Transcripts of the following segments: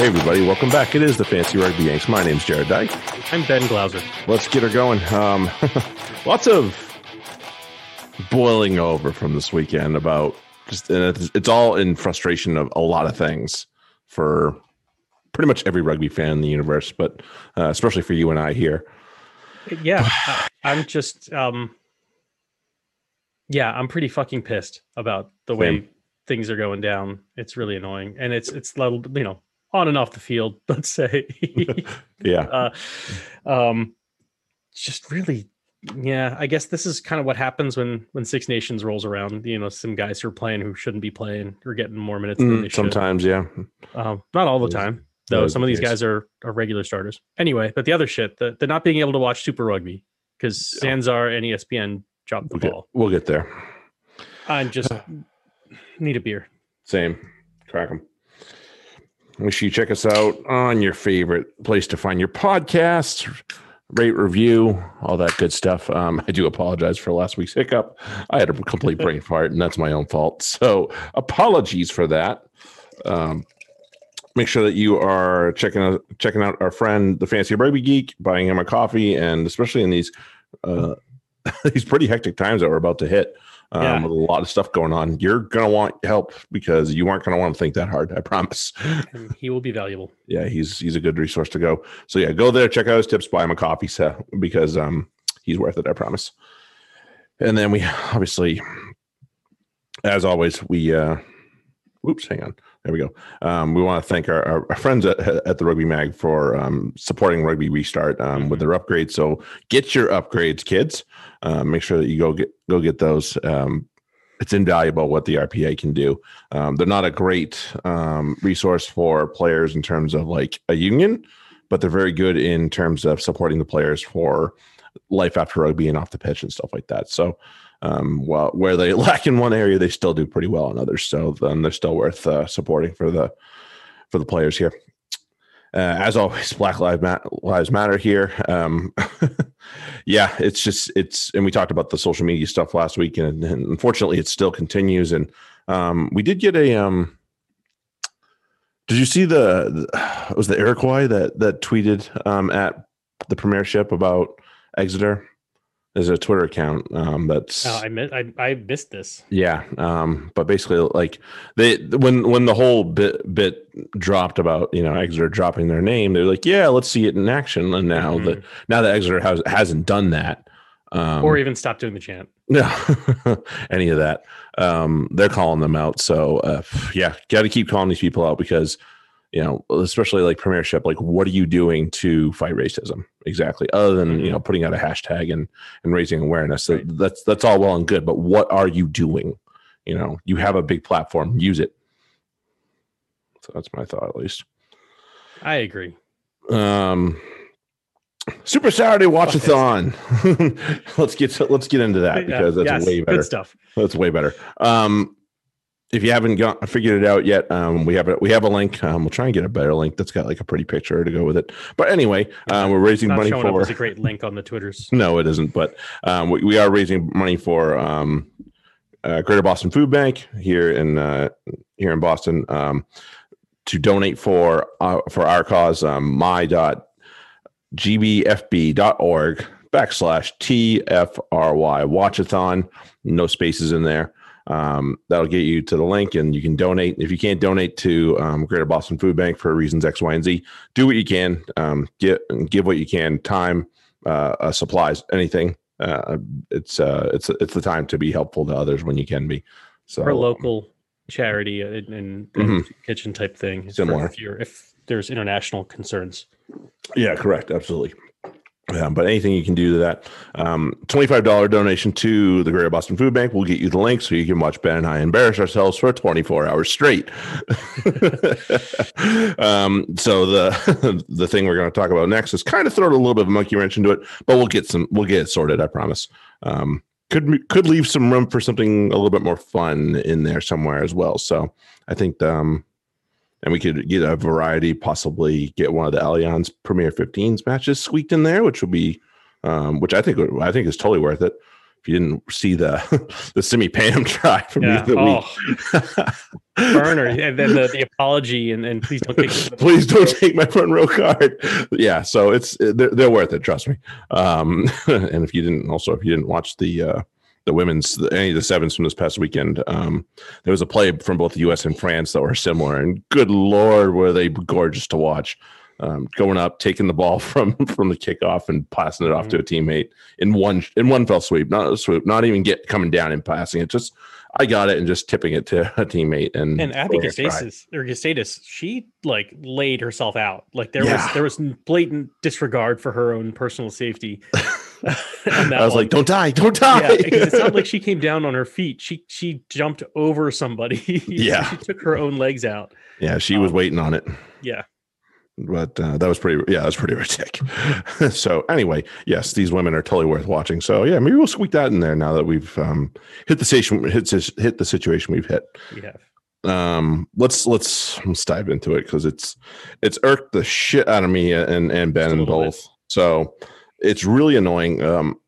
Hey, everybody, welcome back. It is the Fantasy Rugby Yanks. My name's Jarrod Dyke. I'm Ben Glauser. Let's get her going. Um, lots of boiling over from this weekend about just, and it's, it's all in frustration of a lot of things for pretty much every rugby fan in the universe, but uh, especially for you and I here. Yeah, I'm just, um, yeah, I'm pretty fucking pissed about the way things are going down. It's really annoying, and it's it's little, you know on and off the field. Let's say, Yeah. uh, um, just really, yeah. I guess this is kind of what happens when when Six Nations rolls around. You know, some guys who are playing who shouldn't be playing are getting more minutes than they Mm, should. sometimes, yeah. Um, not all the time, though. Some of these guys are, are regular starters. Anyway, but the other shit, the, the not being able to watch Super Rugby because. Sanzar and ESPN dropped the We'll get, ball. we'll get there. I'm just need a beer. Same. Crack them. Make sure you check us out on your favorite place to find your podcasts, rate, review, all that good stuff. Um, I do apologize for last week's hiccup. I had a complete brain fart, and that's my own fault. So apologies for that. Um, make sure that you are checking out checking out our friend, the Fantasy Rugby Geek, buying him a coffee, and especially in these uh, these pretty hectic times that we're about to hit um, Yeah. with a lot of stuff going on. You're gonna want help because you aren't gonna want to think that hard. I promise. And he will be valuable. Yeah, he's he's a good resource to go. So yeah, go there, check out his tips, buy him a coffee set because um he's worth it. I promise. And then we obviously, as always, we uh, whoops, hang on. There we go. Um, we want to thank our, our, friends at, at the Rugby Mag for um, supporting Rugby Restart um, with their upgrades. So get your upgrades, kids. Uh, make sure that you go get go get those. Um, it's invaluable what the RPA can do. Um, they're not a great um, resource for players in terms of like a union, but they're very good in terms of supporting the players for life after rugby and off the pitch and stuff like that. So, um, where they lack in one area, they still do pretty well in others. So then they're still worth uh, supporting for the for the players here. Uh, as always, Black Lives Matter here. Um, yeah, it's just it's, and we talked about the social media stuff last week, and, and unfortunately, it still continues. And um, we did get a. Um, did you see the, the was the Iroquois that that tweeted um, at the premiership about Exeter? There's a Twitter account um, that's Oh, I, mi- I I missed this. yeah, um, but basically, like they when when the whole bit bit dropped about you know Exeter dropping their name, they're like, yeah, let's see it in action. And now Mhm. that now that Exeter has hasn't done that, um, or even stop doing the chant. no, any of that, um, they're calling them out. So uh, yeah, got to keep calling these people out because you know, especially like Premiership, like what are you doing to fight racism exactly? Other than you know putting out a hashtag and and raising awareness, that's that's all well and good. But what are you doing? You know, you have a big platform, use it. So that's my thought, at least. I agree. Um, Super Saturday Watchathon. let's get to, let's get into that because that's Yes, way better. Good stuff. That's way better. Um, if you haven't got figured it out yet, um, we have a we have a link. Um, we'll try and get a better link that's got like a pretty picture to go with it. But anyway, uh, we're raising money showing up for. as a great link on the Twitters. No, it isn't. But um, we, we are raising money for um, uh, Greater Boston Food Bank here in uh, here in Boston um, to donate for uh, for our cause. Um, my dot gbfb.org backslash tfry watchathon. No spaces in there. Um, that'll get you to the link, and you can donate. If you can't donate to um, Greater Boston Food Bank for reasons X, Y, and Z, do what you can. Um, get give what you can. Time, uh, uh, supplies, anything. Uh, it's uh, it's it's the time to be helpful to others when you can be. So or local charity and, and, Mhm. kitchen type thing. Similar. If, you're, if there's international concerns. Yeah, correct. Absolutely. Yeah, but anything you can do to that. Um, $25 donation to the Greater Boston Food Bank will get you the link so you can watch Ben and I embarrass ourselves for 24 hours straight. um, so the the thing we're going to talk about next is kind of throw a little bit of a monkey wrench into it, but we'll get some we'll get it sorted, I promise. Um, could could leave some room for something a little bit more fun in there somewhere as well. So I think um and we could get a variety, possibly get one of the Allianz Premier 15s matches squeaked in there, which will be, um, which I think I think is totally worth it. if you didn't see the the Simi Pam try from Yeah. the Oh, week. burner, and then the, the apology, and, and please don't take. the Please don't row. take my front row card. Yeah, so it's they're, they're worth it. Trust me. Um, and if you didn't, also if you didn't watch the uh, the women's the, any of the sevens from this past weekend, um, there was a play from both the U.S. and France that were similar, and good lord, were they gorgeous to watch. Um, going up, taking the ball from from the kickoff and passing it off to a teammate in one in one fell sweep, not a swoop, not even get coming down and passing it. Just I got it and just tipping it to a teammate and And Abby throwing a try. Gastasis or Gastatis, she like laid herself out. Like there Yeah. was there was blatant disregard for her own personal safety. I was one. like, "Don't die, don't die!" yeah, because it's not like she came down on her feet. She she jumped over somebody. Yeah. she took her own legs out. Yeah, she was Um, waiting on it. Yeah. But uh, that was pretty, yeah, that was pretty ridiculous. so anyway, yes, these women are totally worth watching. So yeah, maybe we'll squeak that in there now that we've um, hit the station, hit hit the situation we've hit. We have. Um, let's let's let's dive into it because it's it's irked the shit out of me and and Ben and bit. both. So it's really annoying. Um,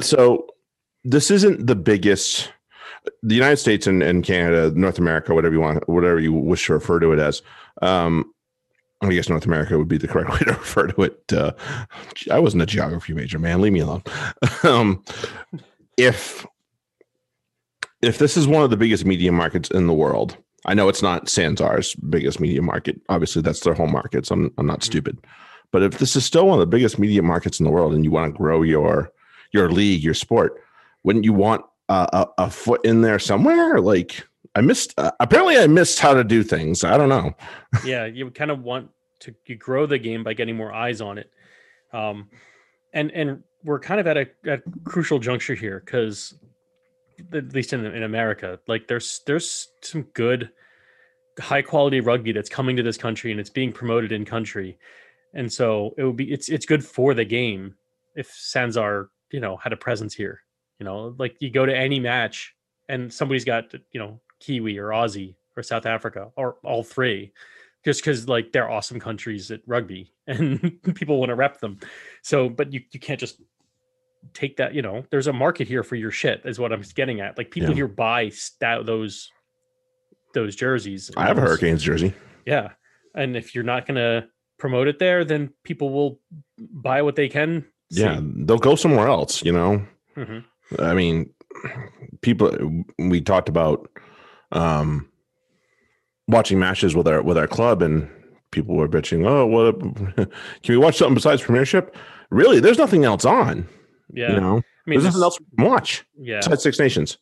so this isn't the biggest. The United States and, and Canada, North America, whatever you want, whatever you wish to refer to it as. Um, I guess North America would be the correct way to refer to it. Uh, I wasn't a geography major, man. Leave me alone. um, if if this is one of the biggest media markets in the world, I know it's not Sanzar's biggest media market. Obviously, that's their home market. So I'm, I'm not Mhm. stupid. But if this is still one of the biggest media markets in the world, and you want to grow your your league, your sport, wouldn't you want a, a, a foot in there somewhere? Like I missed. Uh, apparently, I missed how to do things. I don't know. yeah, you kind of want to you grow the game by getting more eyes on it. Um, and and we're kind of at a, at crucial juncture here because at least in in America, like there's there's some good high quality rugby that's coming to this country and it's being promoted in country. And so it would be it's it's good for the game if Sanzar, you know, had a presence here. You know, like you go to any match and somebody's got, you know, Kiwi or Aussie or South Africa or all three just because like they're awesome countries at rugby and people want to rep them. So, but you, you can't just take that, you know, there's a market here for your shit, is what I'm getting at. Like people Yeah. here buy stout those those jerseys. I have a Hurricanes jersey. Yeah. And if you're not gonna promote it there, then people will buy what they can. see. Yeah, they'll go somewhere else. You know. Mhm. I mean, people. We talked about um, watching matches with our with our club, and people were bitching. Oh, what? Can we watch something besides Premiership? Really, there's nothing else on. Yeah. You know, I mean, there's nothing else we can watch Yeah. besides Six Nations.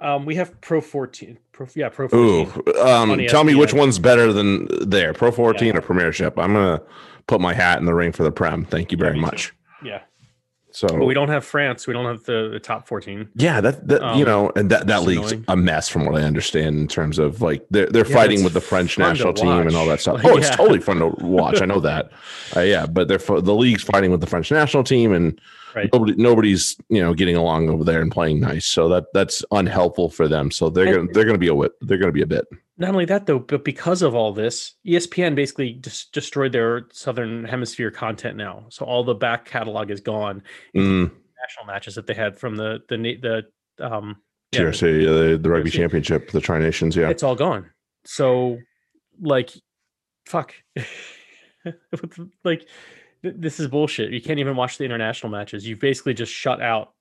Um, we have Pro 14. Pro, yeah, Pro Ooh, 14. um, On tell me which one's better than there, Pro 14 Yeah. or Premiership. I'm gonna put my hat in the ring for the Prem. Thank you Yeah, very too. much. Yeah. So But we don't have France. We don't have the, the top 14. Yeah, that that you Um, know, and that that league's annoying. a mess from what I understand in terms of like they're they're Yeah, fighting with the French national team and all that stuff. Like, oh, it's yeah. totally fun to watch. I know that. Uh, yeah, but they're the league's fighting with the French national team, and Right. nobody nobody's you know getting along over there and playing nice. So that that's unhelpful for them. So they're And- gonna they're gonna be a whip. They're gonna be a bit. Not only that, though, but because of all this, ESPN basically just destroyed their Southern Hemisphere content now. So all the back catalog is gone. Mm, National matches that they had from the the the um yeah, TRC, the, the rugby TRC. championship, the Tri Nations. Yeah, it's all gone. So, like, fuck, like, th- this is bullshit. You can't even watch the international matches. You've basically just shut out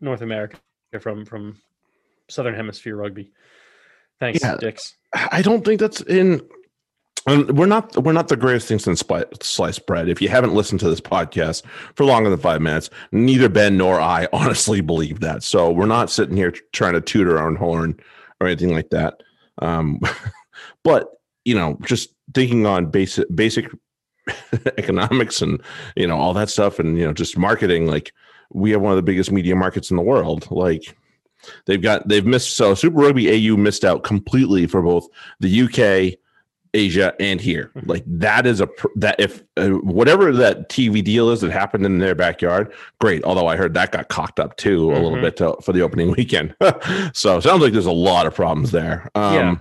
North America from from Southern Hemisphere rugby. Thanks, Yeah. Dix. I don't think that's in. We're not we're not the greatest things since sliced bread. If you haven't listened to this podcast for longer than five minutes, neither Ben nor I honestly believe that. So we're not sitting here trying to toot our own horn or anything like that. Um, but you know, just thinking on basic basic economics and you know all that stuff, and you know just marketing. Like we have one of the biggest media markets in the world. Like they've got they've missed so Super Rugby AU missed out completely for both the UK, Asia, and here. Mhm. Like that is a that if uh, whatever that TV deal is that happened in their backyard, great. Although I heard that got cocked up too a little Mhm. bit to, for the opening weekend. so sounds like there's a lot of problems there. Um, Yeah.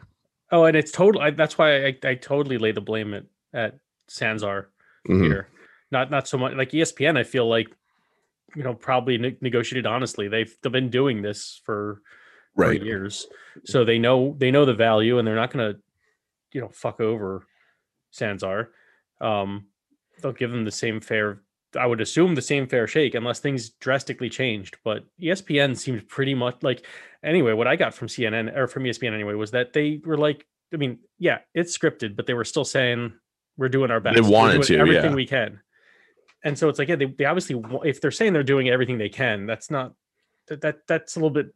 Oh, and it's total. I, that's why I, I totally lay the blame at at Sanzar mhm. here. Not not so much like ESPN. I feel like you know probably ne- negotiated honestly. They've they've been doing this for Right. years, so they know they know the value, and they're not going to you know fuck over Sanzar. Um, they'll give them the same fair. I would assume the same fair shake unless things drastically changed. But ESPN seems pretty much like anyway. What I got from CNN or from ESPN anyway was that they were like, I mean, yeah, it's scripted, but they were still saying we're doing our best. We're wanted doing to, everything yeah. we can. And so it's like, yeah, they, they obviously if they're saying they're doing everything they can, that's not that, that that's a little bit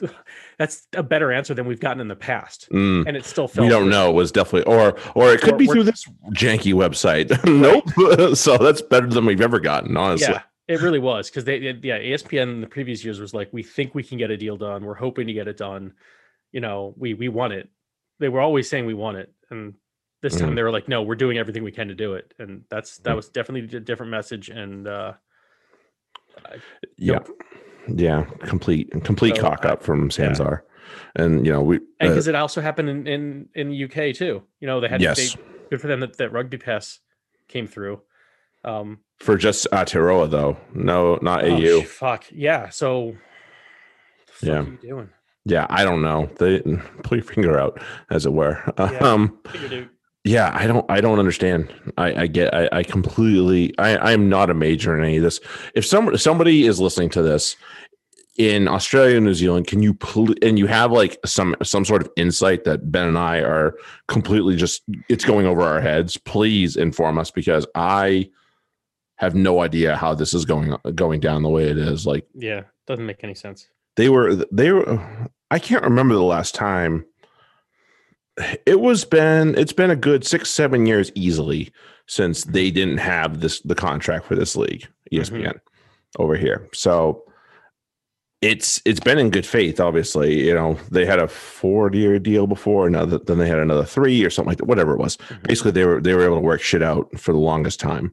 that's a better answer than we've gotten in the past. Mm. And it still felt We don't know. It was definitely, or or it could Or- be through this janky website. nope. so that's better than we've ever gotten, honestly. Yeah, it really was because they, it- yeah, ESPN in the previous years was like, we think we can get a deal done. We're hoping to get it done. You know, we we want it. They were always saying we want it, and this time Mhm. they were like, no, we're doing everything we can to do it, and that's that Mhm. was definitely a different message. And uh, Yeah. Yeah. Complete and complete So, cock up from Sanzar. And you know, we and uh, because it also happened in in in UK too. You know, they had yes. they, good for them that that rugby pass came through. Um, For just Aotearoa though. No, not oh, AU. fuck yeah. So, Yeah. are you doing? Yeah, I don't know. They pull your finger out, as it were. Yeah. Um yeah i don't i don't understand i i get i, I completely i i'm not a major in any of this if some somebody is listening to this in australia and new zealand can you pl- and you have like some some sort of insight that ben and i are completely just it's going over our heads please inform us because i have no idea how this is going going down the way it is like Yeah, doesn't make any sense. they were they were i can't remember the last time it was been it's been a good six seven years easily since they didn't have this the contract for this league espn over here so it's it's been in good faith obviously you know they had a four year deal before another then they had another three or something like that whatever it was Mhm. basically they were they were able to work shit out for the longest time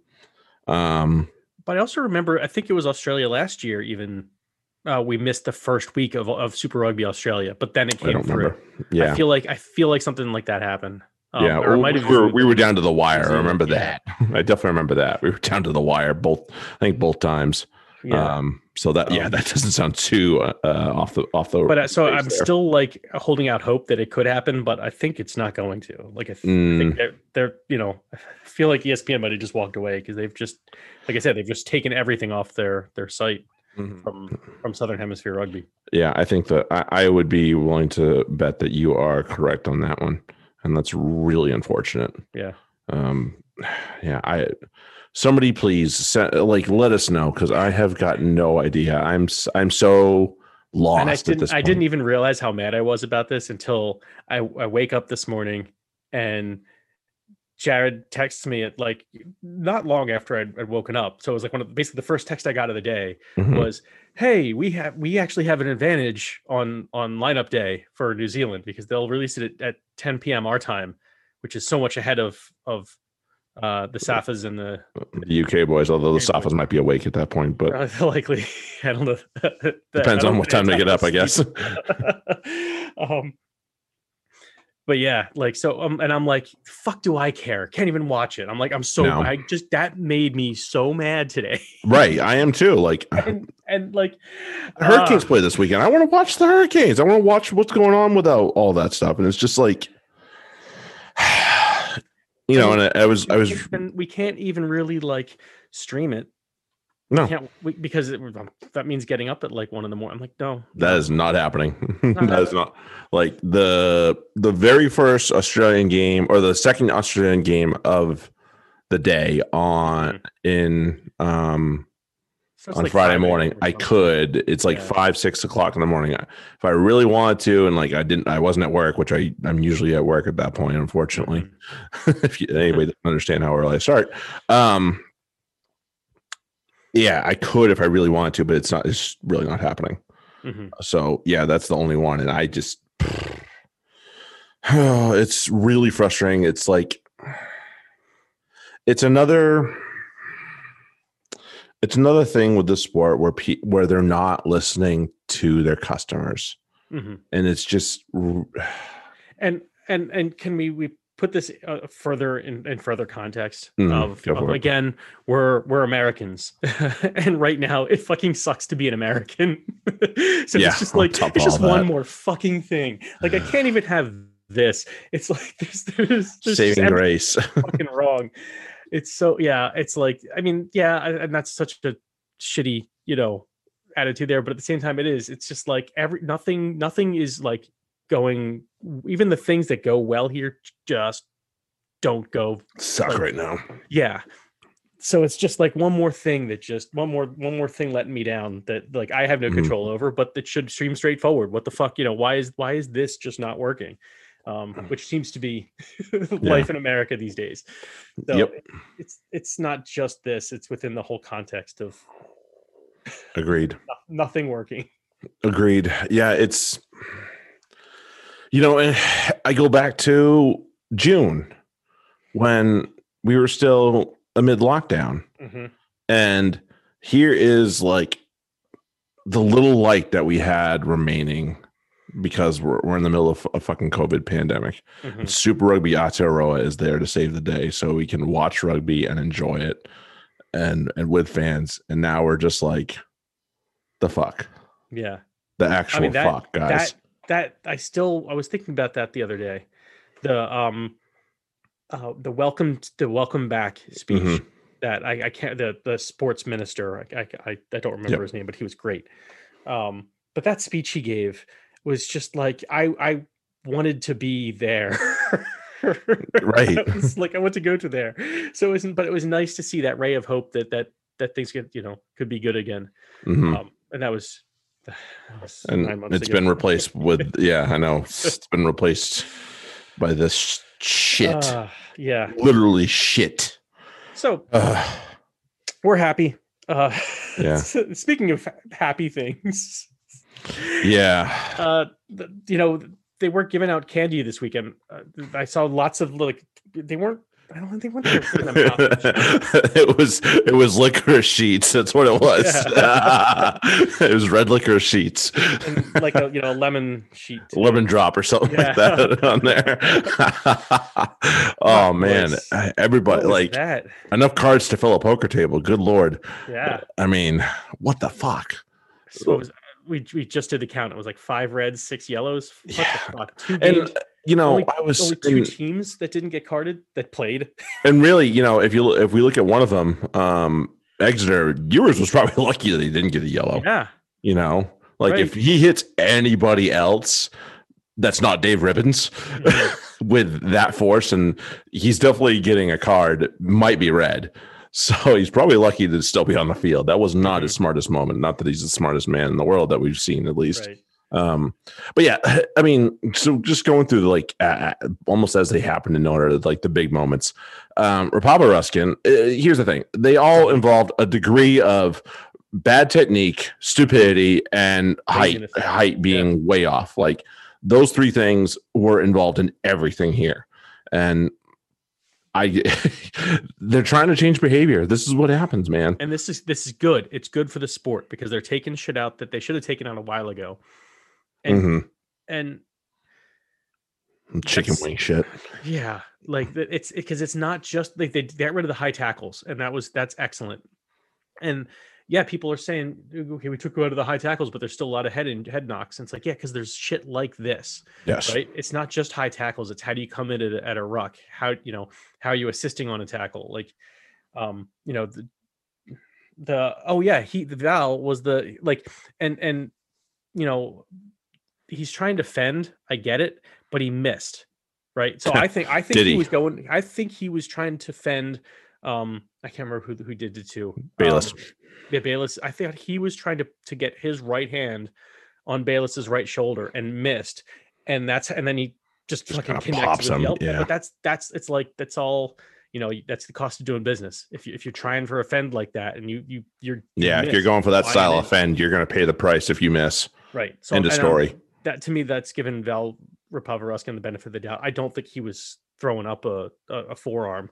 um But I also remember, I think it was Australia last year. Even uh, we missed the first week of, of Super Rugby Australia, but then it i came through. remember yeah I feel like I feel like something like that happened. Um, yeah, or we, were, we were down to the wire. I remember yeah. that. I definitely remember that. We were down to the wire both. I think both times. yeah. Um, so that yeah, Um, that doesn't sound too uh, uh, off the off the. but uh, so I'm there. still like holding out hope that it could happen, but I think it's not going to. Like I, th- I Mm. think they're they're you know I feel like ESPN might have just walked away because they've just like I said they've just taken everything off their their site Mhm. from from Southern Hemisphere Rugby. Yeah, I think that I, I would be willing to bet that you are correct on that one, and that's really unfortunate. Yeah. Um, yeah, I somebody please send, like let us know because I have got no idea. I'm I'm so lost and I didn't. I didn't even realize how mad I was about this until I, I wake up this morning and Jarrod texts me at like not long after I'd, I'd woken up. So it was like one of basically the first text I got of the day Mhm. was, "Hey, we have we actually have an advantage on on lineup day for New Zealand because they'll release it at, at 10 p.m. our time, which is so much ahead of of uh, the Safas and the the UK boys, although the. Safas might be awake at that point, but uh, likely I don't know. Depends I on don't what time they get up, I guess. um, but yeah, like so, um, and I'm like, fuck, do I care? Can't even watch it. I'm like, I'm so, No. I just that made me so mad today, right, I am too. Like and and like, Hurricanes uh, play this weekend. I want to watch the Hurricanes. I want to watch what's going on without all that stuff, and it's just like, you know. And I, I was, I was, and we can't even really like stream it. No. can't we, because it, um, that means getting up at like one in the morning. I'm like, no, that is not happening. Not that is not like the the very first Australian game or the second Australian game of the day on in um So on like Friday morning. I could. It's like Yeah. five, six o'clock in the morning. If I really wanted to, and like I didn't, I wasn't at work, which I I'm usually at work at that point. Unfortunately, Mhm. if you, anybody doesn't understand how early I start, um, yeah, I could if I really wanted to, but it's not. It's really not happening. Mhm. So yeah, that's the only one, and I just, it's really frustrating. It's like, it's another, it's another thing with this sport where pe- where they're not listening to their customers, Mhm. and it's just, and and and can we we put this uh, further in, in further context Mhm, of, of, again we're we're americans. And right now it fucking sucks to be an american. So Yeah, it's just like it's just one that. more fucking thing. Like i can't even have this. It's like there's there's, there's Saving grace. fucking wrong. It's so yeah it's like i mean yeah and that's such a shitty you know attitude there but at the same time it is. It's just like every nothing nothing is like going even the things that go well here just don't go Suck like- right now. yeah so it's just like one more thing that just one more one more thing letting me down that like i have no Mhm. control over but that should stream straightforward what the fuck you know why is why is this just not working um which seems to be life in america these days so Yep. it- it's it's not just this it's within the whole context of Agreed. nothing working Agreed. Yeah, it's you know, and I go back to June when we were still amid lockdown, Mhm. and here is like the little light that we had remaining because we're, we're in the middle of a fucking COVID pandemic. Mhm. Super Rugby Aotearoa is there to save the day, so we can watch rugby and enjoy it, and and with fans. And now we're just like, the fuck, yeah the actual that- fuck, guys. that that i still i was thinking about that the other day the um uh the welcome the welcome back speech Mhm. that I, I can't the the sports minister I, I I don't remember Yep. his name but he was great um but that speech he gave was just like I I wanted to be there Right. Was like I want to go to there so it wasn't but it was nice to see that ray of hope that that that things could you know could be good again Mhm. um and that was, was and it's ago. been replaced with yeah i know. It's been replaced by this shit. Ah, yeah. Literally shit. So Ugh. we're happy. Uh Yeah. speaking of happy things. Yeah. Uh you know they weren't giving out candy this weekend. Uh, i saw lots of like they weren't i don't think they weren't giving them out. it was it was licorice sheets that's what it was. It was red licorice sheets. And like a you know lemon sheet lemon drop or something like that on there. Oh man. everybody like that? enough cards to fill a poker table. Good lord. Yeah. I mean what the fuck? So was we, we just did the count. It was like five reds six yellows. Yeah. two and games. you know only- i was only two in- teams that didn't get carded that played. And really you know if you if we look at one of them um exeter yours was probably lucky that he didn't get a yellow yeah. you know? Like Right. if he hits anybody else that's not dave ribbans Mhm. with that force and he's definitely getting a card might be red so he's probably lucky to still be on the field. That was not his smartest moment. Not that he's the smartest man in the world that we've seen at least. Right. Um but yeah i mean so just going through the like uh, almost as they happen in order like the big moments. Um rapava-ruskin uh, here's the thing. They all involved a degree of bad technique stupidity and height height being way off. Like those three things were involved in everything here. And i they're trying to change behavior. This is what happens man. And this is this is good. It's good for the sport because they're taking shit out that they should have taken out a while ago. And Mhm. and chicken wing shit. Yeah. Like it's because it's not just like they got rid of the high tackles and that was that's excellent. And yeah people are saying okay we took out of the high tackles but there's still a lot of head and head knocks. And it's like yeah because there's shit like this yes. right? It's not just high tackles it's how do you come in at a, at a ruck? How you know how are you assisting on a tackle? Like um you know the the oh yeah he the val was the like and and you know he's trying to fend i get it but he missed right? So i think i think he, he? was going i think he was trying to fend um i can't remember who who did it to Bayliss. um, yeah bayliss i thought he was trying to to get his right hand on bayliss's right shoulder and missed and that's and then he just, Just fucking connects pops with the him, yeah. But that's that's it's like that's all you know. That's the cost of doing business. If you if you're trying for a fend like that and you you you're you Yeah, if you're going for that style of fend, you're going to pay the price if you miss. right. So End of um, story. that to me, that's given Val Rapava-Ruskin the benefit of the doubt. I don't think he was throwing up a a, a forearm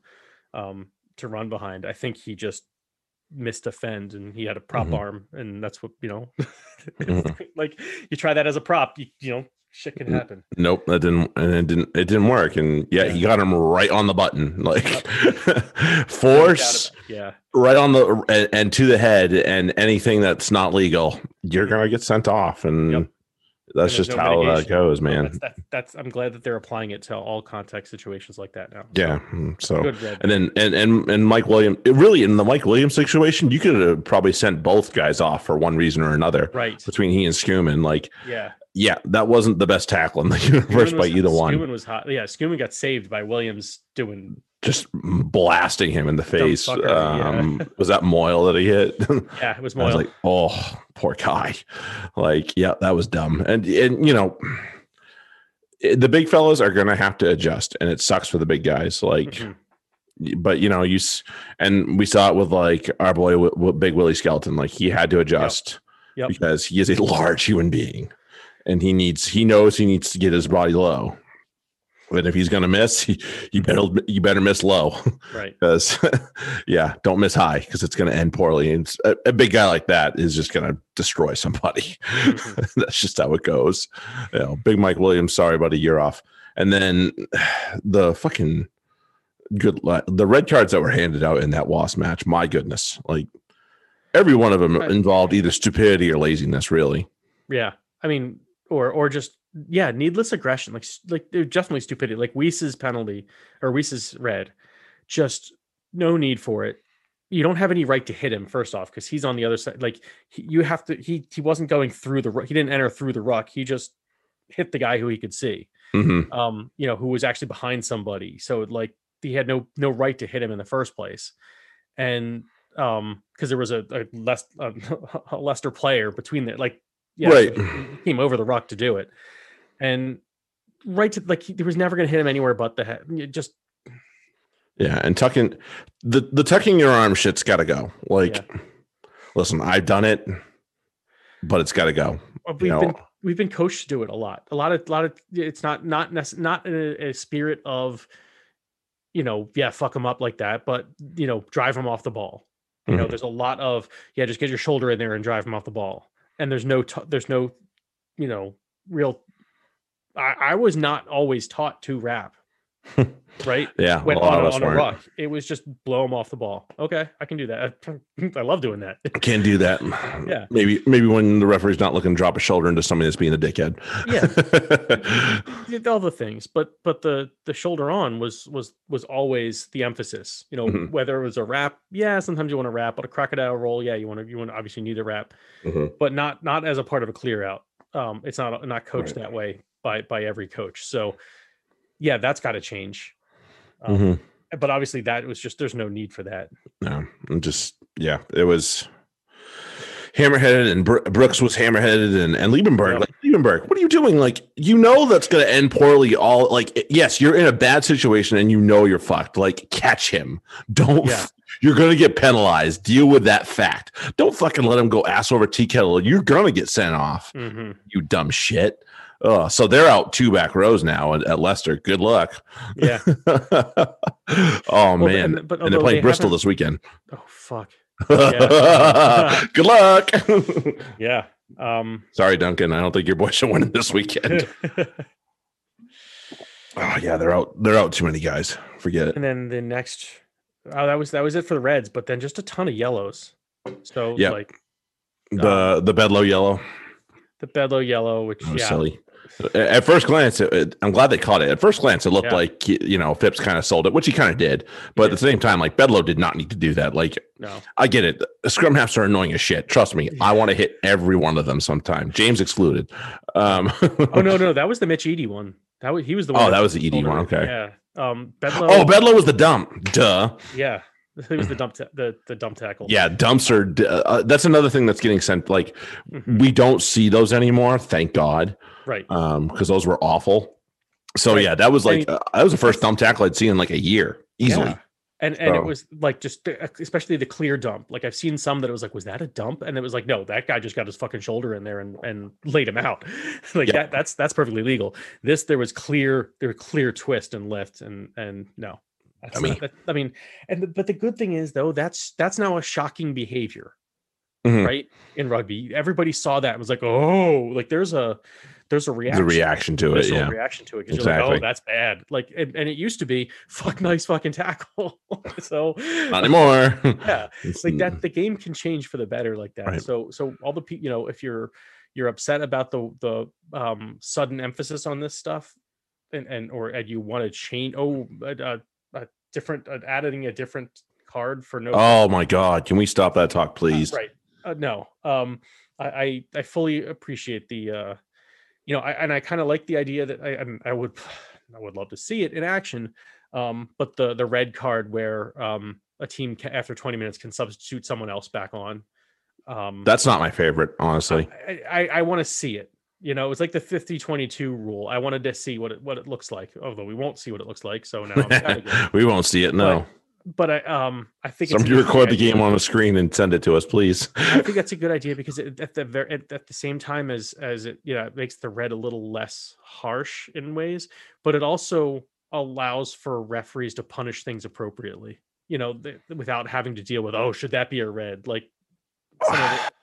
um, to run behind. I think he just missed a fend and he had a prop Mhm. arm, and that's what you know. Mhm. like you try that as a prop, you you know shit can happen. Nope, that didn't, and it didn't, it didn't work. And yeah, he got him right on the button, like force Yeah. right on the and, and to the head, and anything that's not legal, you're gonna get sent off, and Yep. That's just no how that goes, man. That's, that, that's I'm glad that they're applying it to all context situations like that now. Yeah, mm, so and then and and and Mike Williams, it really in the Mike Williams situation, you could have probably sent both guys off for one reason or another Right. between he and Schumann. Like, Yeah. yeah, that wasn't the best tackle in the universe Schumann by was- either one. Schumann was hot. Yeah, Schumann got saved by Williams doing. Just blasting him in the face. fucker, yeah. Um, Was that Moyle that he hit? Yeah, it was I was like, oh, poor guy. Like, yeah, that was dumb. And and you know, the big fellas are going to have to adjust, and it sucks for the big guys. Like, Mhm. but you know, you and we saw it with like our boy, Big Willie Skelton. Like, he had to adjust Yep. because he is a large human being, and he needs he knows he needs to get his body low. And if he's going to miss, he, you better you better miss low. Right. because yeah don't miss high because it's going to end poorly. And a, a big guy like that is just going to destroy somebody. Mhm. that's just how it goes. You know big mike williams sorry about a year off. And then the fucking good the red cards that were handed out in that wasp match my goodness like every one of them involved either stupidity or laziness really. Yeah. I mean, or or just yeah, needless aggression. Like like they're definitely stupidity. Like Weiss's penalty or Weiss's red, just no need for it. You don't have any right to hit him first off because he's on the other side. Like he, you have to. He he wasn't going through the. He didn't enter through the ruck. He just hit the guy who he could see. Mhm. Um, you know, who was actually behind somebody. So like he had no no right to hit him in the first place, and um, because there was a, a less a, a Leicester player between there. Like yeah, Right. he- he came over the rock to do it, and right to like he, there was never going to hit him anywhere but the head. You Just yeah and tucking the the tucking your arm shit's got to go like Yeah. listen i've done it but it's got to go we've know been we've been coached to do it a lot. A lot of a lot of it's not not nec- not in a, a spirit of you know yeah fuck him up like that, but you know drive him off the ball. You know, Mhm. there's a lot of yeah, just get your shoulder in there and drive him off the ball. And there's no t- there's no you know real. I, I was not always taught to rap, right? yeah When a lot on, of a, us on a rock, it was just blow him off the ball. Okay, I can do that. I love doing that. Can't do that. Yeah. Maybe maybe when the referee's not looking drop a shoulder into somebody that's being a dickhead. Yeah. all the things but but the the shoulder on was was was always the emphasis you know Mhm. whether it was a wrap yeah sometimes you want to wrap but a crocodile roll yeah you want to you want to obviously need a wrap Mhm. but not not as a part of a clear out um it's not not coached Right. that way by by every coach so yeah that's got to change um, Mhm. but obviously that was just there's no need for that No, I'm just yeah, it was hammerheaded, and Br- Brooks was hammerheaded, and and Liebenberg. Yeah. Like Liebenberg, what are you doing? Like you know that's going to end poorly. All like yes, you're in a bad situation, and you know you're fucked. Like catch him. Don't. Yeah. You're going to get penalized. Deal with that fact. Don't fucking let him go ass over tea kettle. You're going to get sent off. Mhm. You dumb shit. Oh, so they're out two back rows now at, at Leicester. Good luck. yeah oh Well, man, and- but and they're playing they Bristol this weekend. oh fuck Good luck. yeah um Sorry, Duncan. I don't think your boys should win this weekend. oh yeah, they're out. They're out too many guys. Forget it. and then the next oh that was that was it for the reds but then just a ton of yellows so Yeah. like The the Bedlow yellow. the bedlow yellow which yeah silly. At first glance, it, it- I'm glad they caught it. At first glance, it looked Yeah. like you know Phipps kind of sold it, which he kind of did. But at the same time, like Bedlow did not need to do that. Like no I get it. Scrum halves are annoying as shit. Trust me. I want to hit every one of them sometime. James excluded. Um, oh no no that was the mitch eadie one that was he was the Oh, one that was the ED sold it. one, okay. yeah um bedlow Oh, Bedlow was the dump. Duh. yeah he was the dump ta- the the dump tackle Yeah, dumps are. Uh, that's another thing that's getting sent. Like Mhm. we don't see those anymore. Thank God, right um, because those were awful. So Right. yeah, that was like I uh, that was the first dump tackle I'd seen in like a year, easily. Yeah. and and it was like just especially the clear dump like i've seen some that it was like was that a dump and it was like no that guy just got his fucking shoulder in there and and laid him out like Yeah. that that's that's perfectly legal this there was clear there was clear twist and lift and and no that's I not- mean- that- i mean and the, but the good thing is though that's that's now a shocking behavior Mhm. right in rugby everybody saw that and was like oh like there's a there's a reaction. The reaction to it, visceral yeah. reaction to it because you're like, Exactly. oh, that's bad. Like, and, and it used to be fuck nice fucking tackle. so Not anymore. yeah, It's- like that the game can change for the better like that Right. so so all the people you know if you're you're upset about the the um sudden emphasis on this stuff and and or and you want to change oh a, a, a different uh, adding a different card for no Oh my god! Can we stop that talk, uh, please? right uh, no um I, I i fully appreciate the uh you know i and i kind of like the idea that i i would i would love to see it in action um but the the red card where um a team after 20 minutes can substitute someone else back on um That's not my favorite, honestly. i i, I want to see it you know it's like the 50 22 rule i wanted to see what it what it looks like although we won't see what it looks like so now I'm we won't see it. No. But i um i think it's a Somebody record the game on the screen and send it to us, please. I think that's a good idea because it, at the very at, at the same time as as it you know it makes the red a little less harsh in ways, but it also allows for referees to punish things appropriately. You know, th- without having to deal with oh should that be a red? Like, some of it-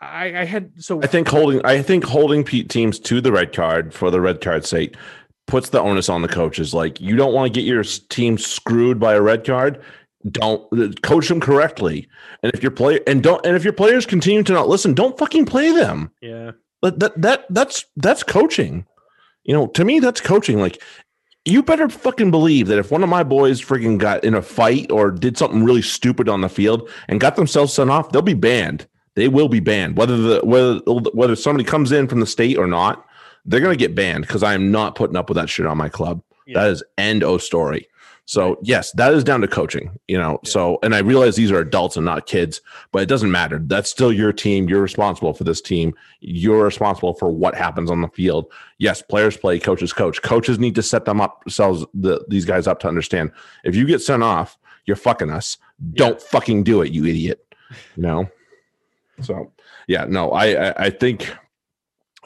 I I had so I think holding I think holding teams to the red card for the red card sake puts the onus on the coaches. Like you don't want to get your team screwed by a red card. Don't coach them correctly. And if your play and don't and if your players continue to not listen, don't fucking play them. yeah That that, that that's that's coaching. You know, to me that's coaching. Like you better fucking believe that if one of my boys freaking got in a fight or did something really stupid on the field and got themselves sent off, they'll be banned. They will be banned, whether the whether whether somebody comes in from the state or not. They're gonna get banned because I am not putting up with that shit on my club. Yeah. That is end of story. So yes, that is down to coaching. You know, so and I realize these are adults and not kids, but it doesn't matter. That's still your team. You're responsible for this team. You're responsible for what happens on the field. Yes, players play, coaches coach. Coaches need to set them up themselves the, these guys up to understand. If you get sent off, you're fucking us. Don't fucking do it, you idiot. You know. So yeah, no, I I, I think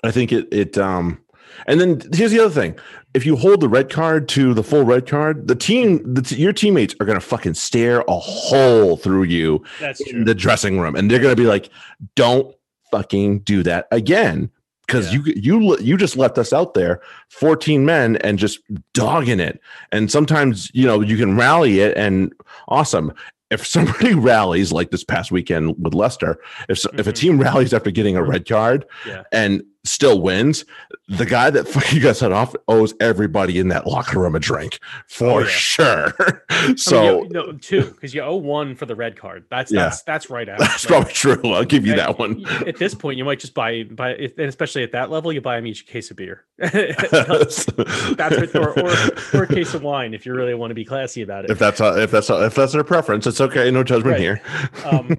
I think it it um and then here's the other thing. If you hold the red card to the full red card, the team, the, your teammates are going to fucking stare a hole through you that's in true. the dressing room, and they're going to be like, "Don't fucking do that again," because Yeah. you you you just left us out there, fourteen men, and just dogging it. And sometimes you know you can rally it, and awesome. If somebody rallies like this past weekend with Leicester, if so- if a Mhm. team rallies after getting a red card Yeah. and still wins, the guy that fucking got set off owes everybody in that locker room a drink for Oh, yeah. sure. I so mean, you, no, two because you owe one for the red card. That's Yeah. that's that's right out. that's probably true. I'll give you and that one. At this point, you might just buy buy, and especially at that level, you buy them each a case of beer. that's that's what, or, or, or a case of wine if you really want to be classy about it. if that's how, if that's how, if that's their preference, it's okay. No judgment Right. here. um,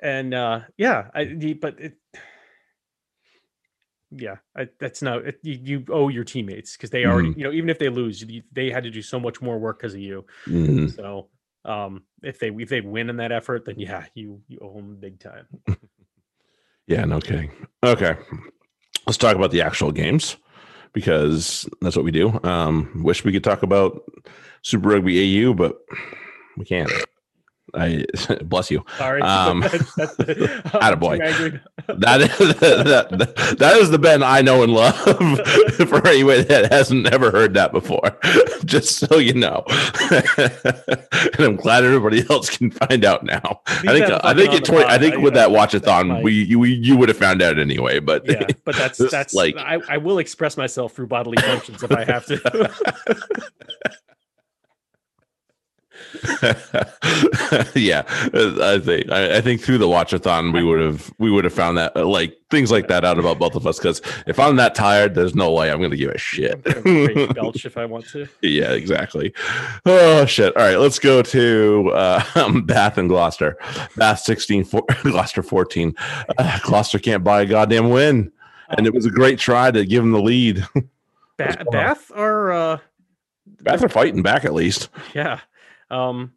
and uh, yeah, I, but it, yeah, I, that's no, it, you, you owe your teammates because they already, Mm-hmm. you know, even if they lose, you, they had to do so much more work because of you. Mhm. So um, if they if they win in that effort, then yeah, you you owe them big time. Yeah, no kidding. Okay, let's talk about the actual games because that's what we do. Um, wish we could talk about Super Rugby AU, but we can't. I bless you. Sorry, Um, that's, that's the, attaboy. That is that, that, that is the Ben I know and love for anybody that hasn't never heard that before. Just so you know, and I'm glad everybody else can find out now. I think I think it twenty, I think with that watchathon we you we, you would have found out anyway. But yeah, but that's that's like- like I, I will express myself through bodily functions if I have to. yeah, I think I, I think through the watchathon we would have we would have found that uh, like things like that out about both of us. Because if I'm that tired, there's no way I'm going to give a shit. I'm gonna rage belch if I want to. yeah, exactly. Oh shit! All right, let's go to uh, Bath and Gloucester. Bath 16, four, Gloucester 14. Uh, Gloucester can't buy a goddamn win, and it was a great try to give them the lead. Ba- Bath are uh, Bath are fighting back at least. yeah, um,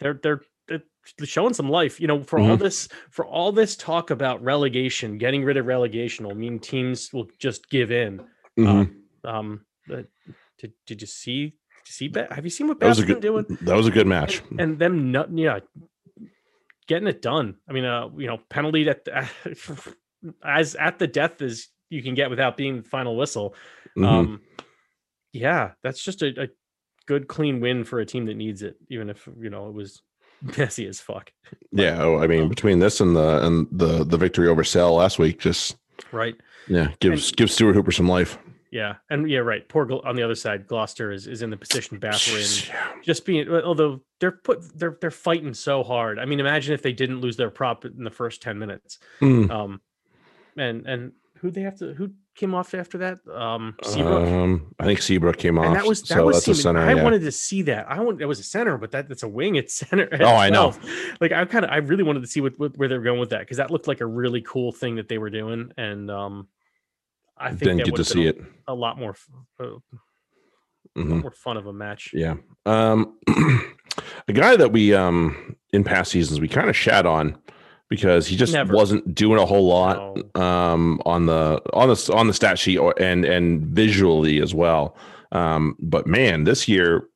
they're they're they're showing some life. You know, for all Mm-hmm. this for all this talk about relegation, getting rid of relegation will mean teams will just give in. Mhm. Uh, um, but did did you see? Did you see? Ba- Have you seen what that a been good. doing? That was a good match. and, and them nut yeah getting it done i mean uh you know penalty at the, as at the death as you can get without being the final whistle. Mhm. Um, yeah, that's just a, a good clean win for a team that needs it, even if you know it was messy as fuck. yeah, oh, I mean, um, between this and the and the the victory over Sale last week, just Right. yeah, gives gives Stuart Hooper some life. Yeah, and yeah, right. Poor on the other side, Gloucester is, is in the position back we're in. Jeez, yeah. Just being, although they're put, they're they're fighting so hard. I mean, imagine if they didn't lose their prop in the first ten minutes. Mm. Um, and and who they have to who came off after that? Um, Seabrook. Um, I think Seabrook came off. and that was that so was that's a center. I yeah. wanted to see that. I want it was a center, but that that's a wing. It's center. Oh, I know. Like I kind of I really wanted to see what, what where they were going with that because that looked like a really cool thing that they were doing, and um, I think Didn't get to see been it. a, a lot more uh, Mhm. more fun of a match. Yeah. Um, a guy that we um in past seasons we kind of shat on because he just Never. wasn't doing a whole lot um on the on the on the stat sheet or, and and visually as well. Um, but man, this year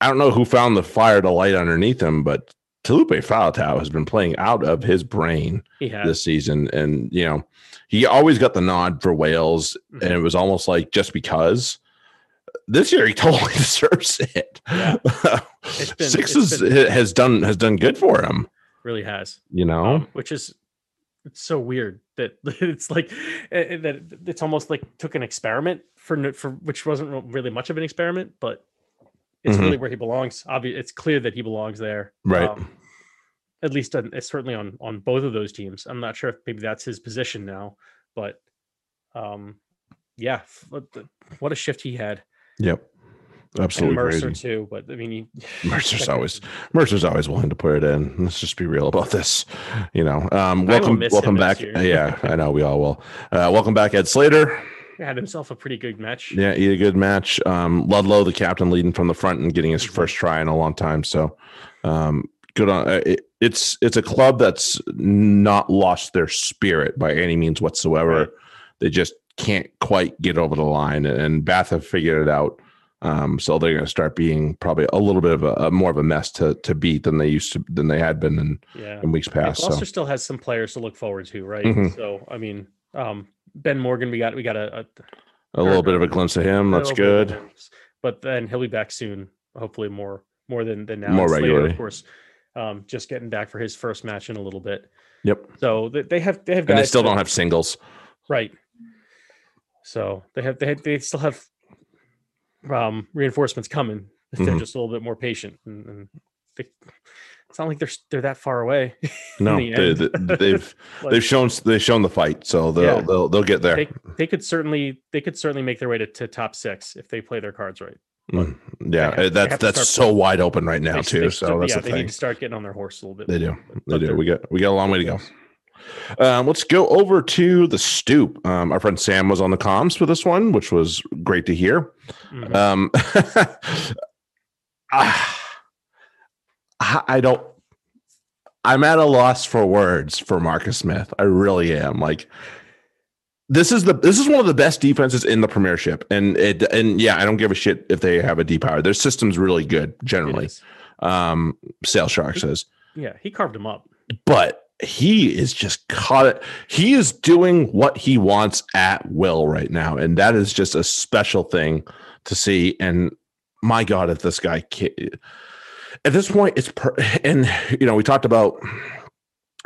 I don't know who found the fire to light underneath him, but Taulupe Faletau has been playing out of his brain this season, and you know he always got the nod for Wales, Mhm. and it was almost like just because. This year he totally deserves it. Yeah. It's been- Six is, been- has done has done good for him. Really has. You know, um, which is it's so weird that it's like eh, eh, that it's almost like took an experiment for for which wasn't really much of an experiment, but it's Mhm. really where he belongs. Obviously, it's clear that he belongs there, right? um, at least on, it's certainly on on both of those teams. I'm not sure if maybe that's his position now, but um, yeah, f- what, the- what a shift he had. yep, absolutely and Mercer crazy. too, but I mean, he, Mercer's always Mercer's always willing to put it in. Let's just be real about this. You know, um, welcome welcome back. yeah, I know we all will. Uh, welcome back, Ed Slater. had himself a pretty good match. Yeah, he had a good match. Um, Ludlow, the captain, leading from the front and getting his Mhm. first try in a long time. So, um, good on. Uh, it, it's it's a club that's not lost their spirit by any means whatsoever. Right. They just can't quite get over the line, and Bath have figured it out. Um, so they're going to start being probably a little bit of a, a more of a mess to to beat than they used to than they had been in, Yeah. in weeks Yeah, past. Gloucester So still has some players to look forward to, right? Mhm. So I mean, um, Ben Morgan, we got we got a, a a little bit of a glimpse of him. That's little bit of good. but then he'll be back soon. Hopefully, more more than than now. More regularly. of course. Um, just getting back for his first match in a little bit. Yep. So they, they have they have And they still that- don't have singles. right. So they have they have, they still have um reinforcements coming. if They're Mhm. just a little bit more patient, and, and they, it's not like they're they're that far away. No, the they, they, they've Like- they've shown they've shown the fight, so they'll Yeah. they'll they'll get there. they they could certainly they could certainly make their way to, to top six if they play their cards right. Mm, yeah, have- uh, that's that's so wide open right now They- too. they so that's yeah, the they thing. need to start getting on their horse a little bit. They do. but- They but do. We got we got a long way to go. Um, let's go over to the stoop. Um, our friend Sam was on the comms for this one, which was great to hear. Mhm. Um, ah, I don't. I'm at a loss for words for Marcus Smith. I really am. Like this is the this is one of the best defenses in the Premiership, and it and yeah, I don't give a shit if they have a D power. Their system's really good generally. Um, Sale Shark says, Yeah, he carved him up. but he is just caught it. He is doing what he wants at will right now, and that is just a special thing to see. And my God, if this guy can, at this point, it's per, and you know we talked about.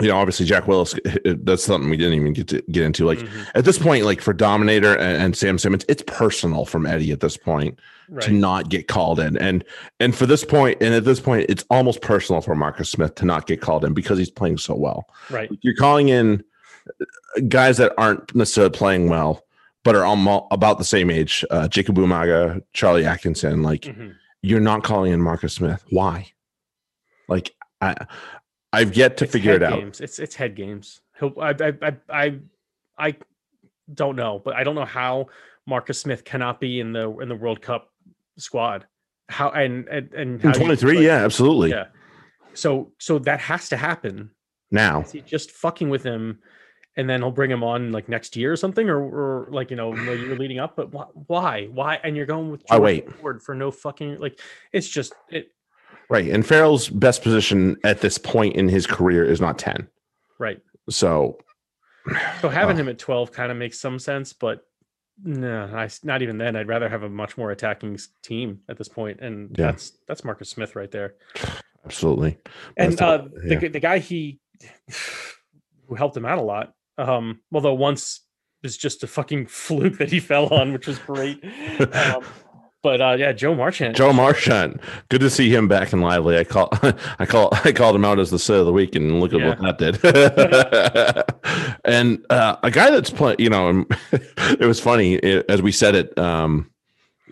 You know, obviously Jack Willis. That's something we didn't even get to get into. Like Mhm. at this point, like for Dominator and, and Sam Simmonds, it's personal from Eddie at this point right. to not get called in. And and for this point, and at this point, it's almost personal for Marcus Smith to not get called in because he's playing so well. right. You're calling in guys that aren't necessarily playing well, but are almost about the same age. Uh, Jacob Umaga, Charlie Atkinson. Like Mhm. you're not calling in Marcus Smith. Why? Like I, I've yet to It's figure it out. Games. It's it's head games. He'll, I, I I I I don't know, but I don't know how Marcus Smith cannot be in the in the World Cup squad. How and and, and how In you- 23, like, yeah, absolutely. yeah. So so that has to happen. Now, Is he just fucking with him, and then he'll bring him on like next year or something, or, or like you know the year leading up. But wh- why? Why? And you're going with Why Jordan wait? Ford for no fucking like. It's just it. Right. And Farrell's best position at this point in his career is not 10. Right. So So having Oh. him at 12 kind of makes some sense, but no, I, not even then. I'd rather have a much more attacking team at this point, and Yeah. that's that's Marcus Smith right there. absolutely. And uh, the- the yeah. the the guy he who helped him out a lot. Um, although once was just a fucking fluke that he fell on, which was great. Um, but uh, yeah, Joe Marchant. Joe Marchant, good to see him back and lively. I call, I call, I called him out as the sit of the week, and look at Yeah. what that did. and uh, a guy that's playing, you know, and it was funny it, as we said it. Um,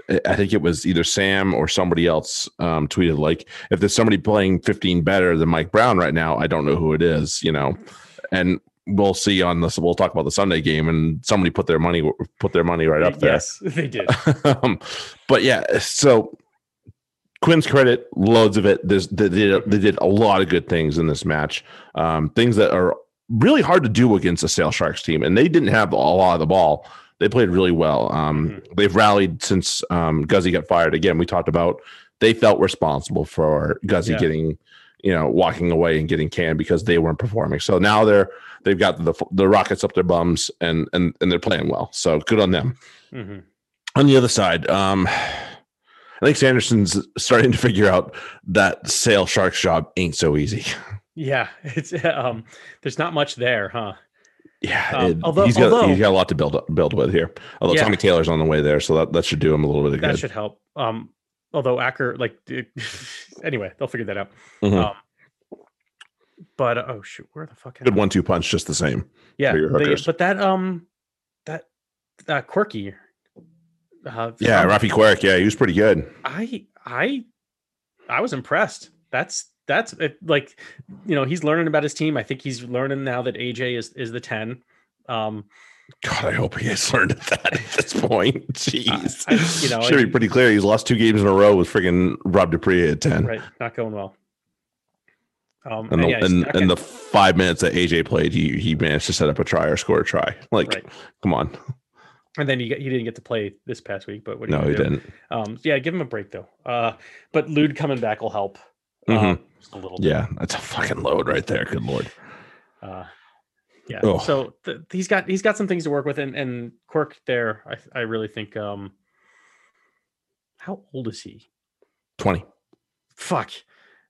I- I think it was either Sam or somebody else um, tweeted like, "If there's somebody playing 15 better than Mike Brown right now, I don't know who it is." You know, and we'll see on this. We'll talk about the Sunday game, and somebody put their money put their money right up there. Yes, they did. um, but yeah, so Quinn's credit, loads of it. There's they did, they did a lot of good things in this match. Um, things that are really hard to do against a Sale Sharks team, and they didn't have a lot of the ball. They played really well. Um, They've rallied since um, Guzzy got fired. Again, we talked about they felt responsible for Guzzy Yeah. getting, you know, walking away and getting canned because they weren't performing. So now they're they've got the the rockets up their bums and and and they're playing well. So good on them Mhm. on the other side, um, I think Sanderson's starting to figure out that sale sharks job ain't so easy. Yeah, it's um. There's not much there, huh? Yeah, Um, it- although- he's got although- he's got a lot to build build with here. Although Yeah. Tommy Taylor's on the way there, so that, that should do him a little bit of That good. That should help. Um, although Akker, like, anyway, they'll figure that out. Mhm. Um, but uh, oh shoot, where the fuck? good one two punch, just the same. Yeah, they- but that um, that that quirky. Uh, Yeah, from- Raffi Quirke. Yeah, he was pretty good. I I I was impressed. That's that's it, like you know he's learning about his team. I think he's learning now that AJ is is the ten. Um, God, I hope he has learned that at this point. Jeez, I- you know, should be pretty clear. He's lost two games in a row with friggin' Rob du Preez at ten. right, not going well. Um, And, the, yeah, and, stuck and the five minutes that AJ played, he he managed to set up a try or score a try. Like, Right. come on. and then he he didn't get to play this past week. But what No, he do? didn't. Um, yeah, give him a break though. Uh, but Lood coming back will help. Mhm. Um, just a little. bit. Yeah, that's a fucking load right there. Good lord. Uh, yeah. Oh. So th- he's got he's got some things to work with, and and Quirke there. I I really think. Um, how old is he? Twenty. Fuck.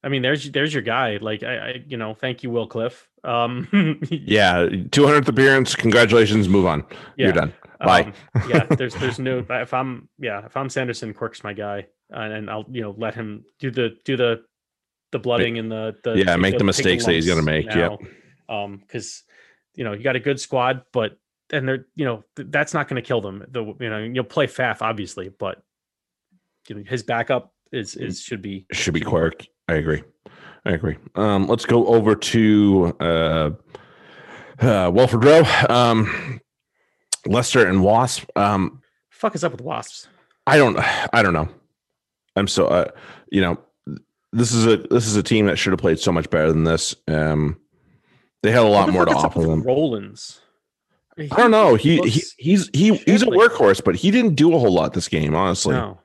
I mean, there's there's your guy. Like I, I you know, thank you, Will Cliff. Um, Yeah, two hundredth appearance. Congratulations. Move on. You're done. Bye. Um, yeah, there's there's no if I'm yeah if I'm Sanderson, Quirke's my guy, and, and I'll you know let him do the do the the blooding and the the Yeah, make the take mistakes that he's gonna make, now. Um, because you know you got a good squad, but and they're you know th- that's not going to kill them. The you know you'll play Faf obviously, but you know his backup is is should be Should be Quirk. I agree. I agree. Um, let's go over to uh, uh, Welford Road. Um, Leicester and Wasp. Um, fuck is up with wasps. I don't. I don't know. I'm so. Uh, you know, this is a this is a team that should have played so much better than this. Um, they had a lot more to fuck is up offer them. Rollins. I mean, I don't know. He, he he's he he's a workhorse, but he didn't do a whole lot this game, honestly. no.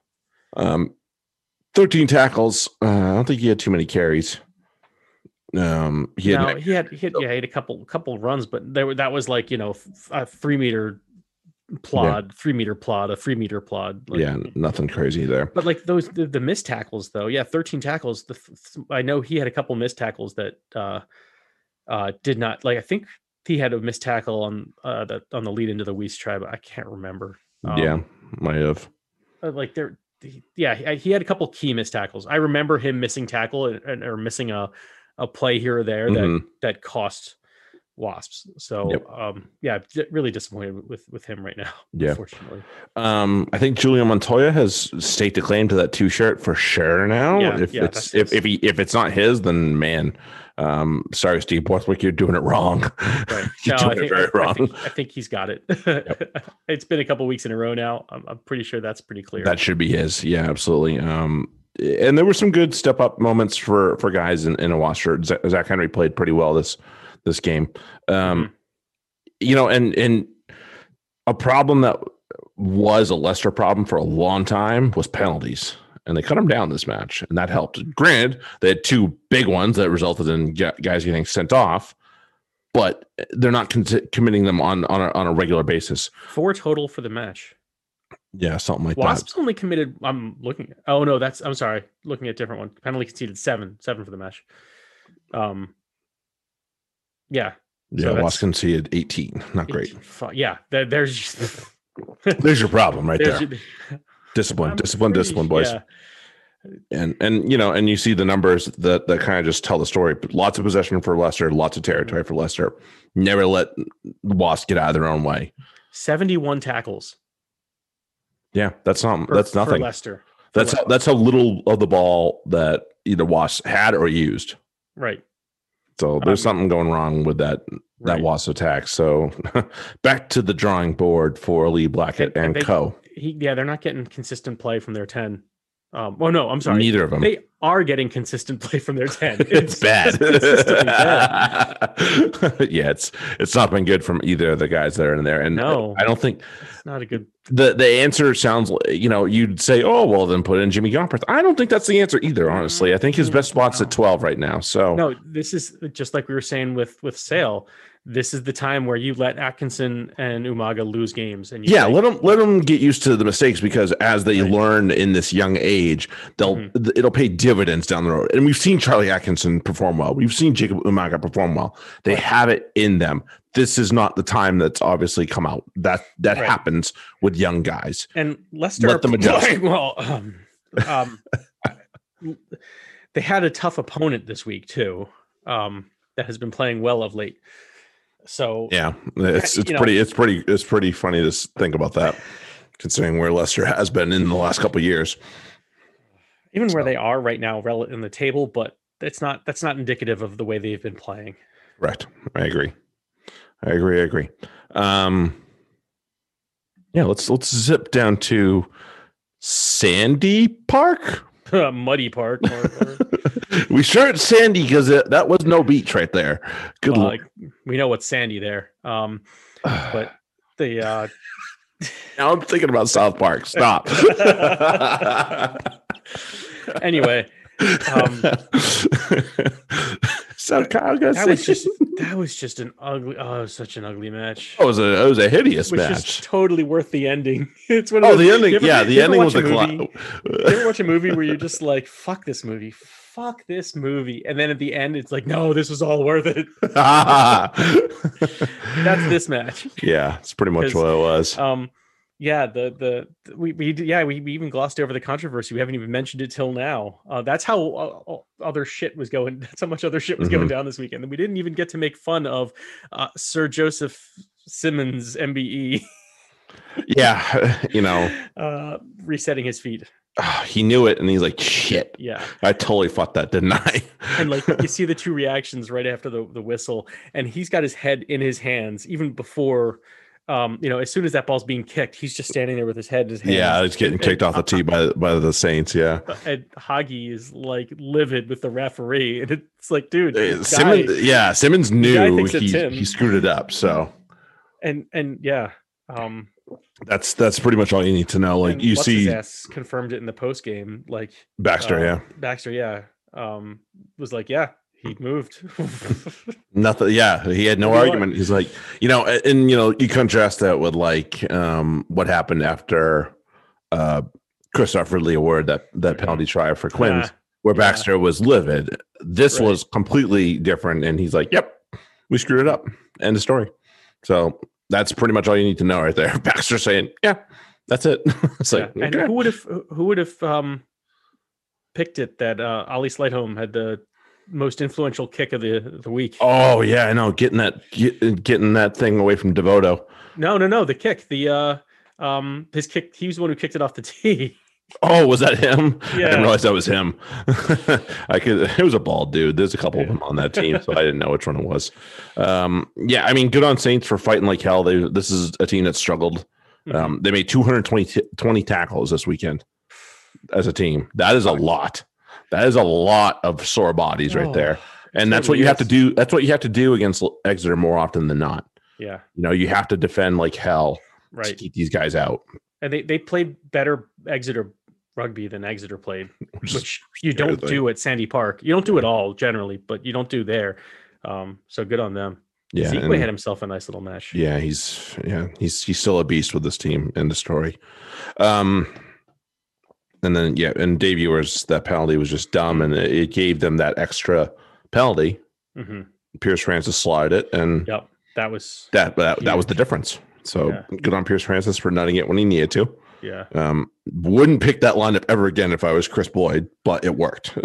Um, thirteen tackles. Uh, I don't think he had too many carries. Um, he had no, he had he had yeah, he had a couple couple runs, but there were that was like you know a three meter plod, three meter plod, a three meter plod. like- yeah, nothing crazy there. But like those the, the missed tackles though, yeah, thirteen tackles. The th- I know he had a couple missed tackles that uh uh did not like. I think he had a missed tackle on uh that on the lead into the Weiss tribe. I can't remember. Um, yeah, might have. like there he- yeah he, had a couple key missed tackles i remember him missing tackle and, or missing a a play here or there that Mhm. that cost wasps so Yep. um yeah really disappointed with with him right now Yeah. unfortunately Um, I think Julian Montoya has staked a claim to that two shirt for sure now. Yeah, if yeah, it's if if he if it's not his, then man, um, sorry, Steve Borthwick, you're doing it wrong. right you're No, doing I it think, very I, I wrong. think i think he's got it it's been a couple weeks in a row now i'm, I'm pretty sure that's pretty clear That should be his. Yeah, absolutely. Um, and there were some good step up moments for for guys in, in a wash shirt. Zach, Henry played pretty well this this game. Um, You know, and and a problem that was a Leicester problem for a long time was penalties, and they cut them down this match, and that helped. Granted, they had two big ones that resulted in guys getting sent off, but they're not con- committing them on on a, on a regular basis. Four total for the match. Yeah, something like that. Wasps only committed. I'm looking. Oh no, that's. I'm sorry. Looking at a different one. Penalty conceded seven. Seven for the match. Um. Yeah. that. so Yeah, Wasps conceded 18. Not great. Yeah. There, there's. There's your problem right there's there. Discipline, I'm discipline, pretty- discipline, boys. yeah. And and you know, and you see the numbers that that kind of just tell the story. Lots of possession for Leicester, lots of territory for Leicester. Never let the Wasps get out of their own way. 71 tackles. Yeah, that's not for- that's for nothing. Leicester. That's how, that's how little of the ball that either Wasps had or used. Right. So there's Um, something going wrong with that that Right. Wasp attack. So back to the drawing board for Lee Blackett And- and, and they- Co. He, yeah, they're not getting consistent play from their 10. Um, oh no, I'm sorry. Neither of them. They are getting consistent play from their 10. it's bad. bad. yeah, it's it's not been good from either of the guys that are in there. And No. I don't think It's not a good. the the answer sounds like you know you'd say oh well then put in Jimmy Gopperth. I don't think that's the answer either. Honestly, I think his best spot's at twelve right now. So No, this is just like we were saying with with Sale. This is the time where you let Atkinson and Umaga lose games, and you yeah, say, let them let them get used to the mistakes because as they Right. learn in this young age, they'll Mhm. it'll pay dividends down the road. And we've seen Charlie Atkinson perform well. We've seen Jacob Umaga perform well. They Right. have it in them. This is not the time that's obviously come out. That that Right. happens with young guys. and Leicester Let them adjust. playing well. Um, um, they had a tough opponent this week too. Um, that has been playing well of late. So Yeah, it's it's know- pretty it's pretty it's pretty funny to think about that, considering where Leicester has been in the last couple of years. even where they are right now, rel- in the table, but it's not that's not indicative of the way they've been playing. Right, I agree. I agree. I agree. Um, yeah, let's let's zip down to Sandy Park. Muddy Park. We sure it's Sandy because that was no beach right there. Good luck. like, we know what's sandy there. Um, but the uh, now I'm thinking about South Park. Stop. anyway, um, so Kyle got that was just that was just an ugly. Oh, it was such an ugly match. It was a it was a hideous match. It was match. just totally worth the ending. It's one of Oh, those- the ending. ever- yeah, the ending was a movie- You ever watch a movie where you're just like, "Fuck this movie, fuck this movie," and then at the end, it's like, "No, this was all worth it." That's this match. yeah, it's pretty much what it was. Um, yeah, the the we we yeah we, we even glossed over the controversy. We haven't even mentioned it till now. Uh, that's how uh, other shit was going. That's how much other shit was Mm-hmm. going down this weekend, and we didn't even get to make fun of uh, Sir Joseph Simmonds, MBE, yeah, you know, uh, resetting his feet. he knew it, and he's like, "Shit, Yeah, I totally fucked that, didn't I?" and like you see the two reactions right after the the whistle, and he's got his head in his hands even before. Um, you know, as soon as that ball's being kicked, he's just standing there with his head in his hands. yeah, he's getting kicked off the tee by by the Saints. Yeah, and Hagi is like livid with the referee, and it's like, dude, Uh, guy- Simmonds. Yeah, Simmonds knew he he screwed it up. So and and yeah, um, that's that's pretty much all you need to know. Like you see confirmed it in the post game, like Baxter. uh, yeah, Baxter, yeah, um, was like, yeah, he moved. Nothing. Yeah, he had no you argument. He's like, you know, and, you know, you contrast that with like um what happened after uh Christophe Ridley awarded that that penalty try for Quins, Ah, where yeah. Baxter was livid. This Right. was completely different, and he's like, "Yep, we screwed it up." End of story. So that's pretty much all you need to know right there. Baxter saying, "Yeah, that's it." it's yeah. like, and okay. who would have who would have um picked it that uh Ali Slightholm had the most influential kick of the the week? oh yeah, I know. Getting that get, getting that thing away from Devoto. No, no, no, the kick, the uh um his kick, he was the one who kicked it off the tee. Oh, was that him? I Yeah. didn't realize that was him. I could. It was a bald dude. There's a couple of them on that team, so I didn't know which one it was. Um, yeah, I mean, good on Saints for fighting like hell. They this is a team that struggled. Mm-hmm. Um, they made 220 t- 20 tackles this weekend as a team. That is a lot. That is a lot of sore bodies right Oh, there. And that's what you have to do. That's what you have to do against Exeter more often than not. Yeah, You know, you have to defend like hell right. to right. keep these guys out. And they, they played better Exeter rugby than Exeter played, Which you don't thing. do at Sandy Park. You don't do it all generally, but you don't do there. Um, so good on them. Yeah, Zeke had himself a nice little match. yeah, he's yeah, he's he's still a beast with this team. End of story. Um, and then yeah, and Dave Ewers that penalty was just dumb, and it, it gave them that extra penalty. hmm Piers Francis slide it, and Yep, that was that that, that was the difference. So Yeah. good on Piers Francis for nutting it when he needed to. yeah. Um, wouldn't pick that lineup ever again if I was Chris Boyd, but it worked.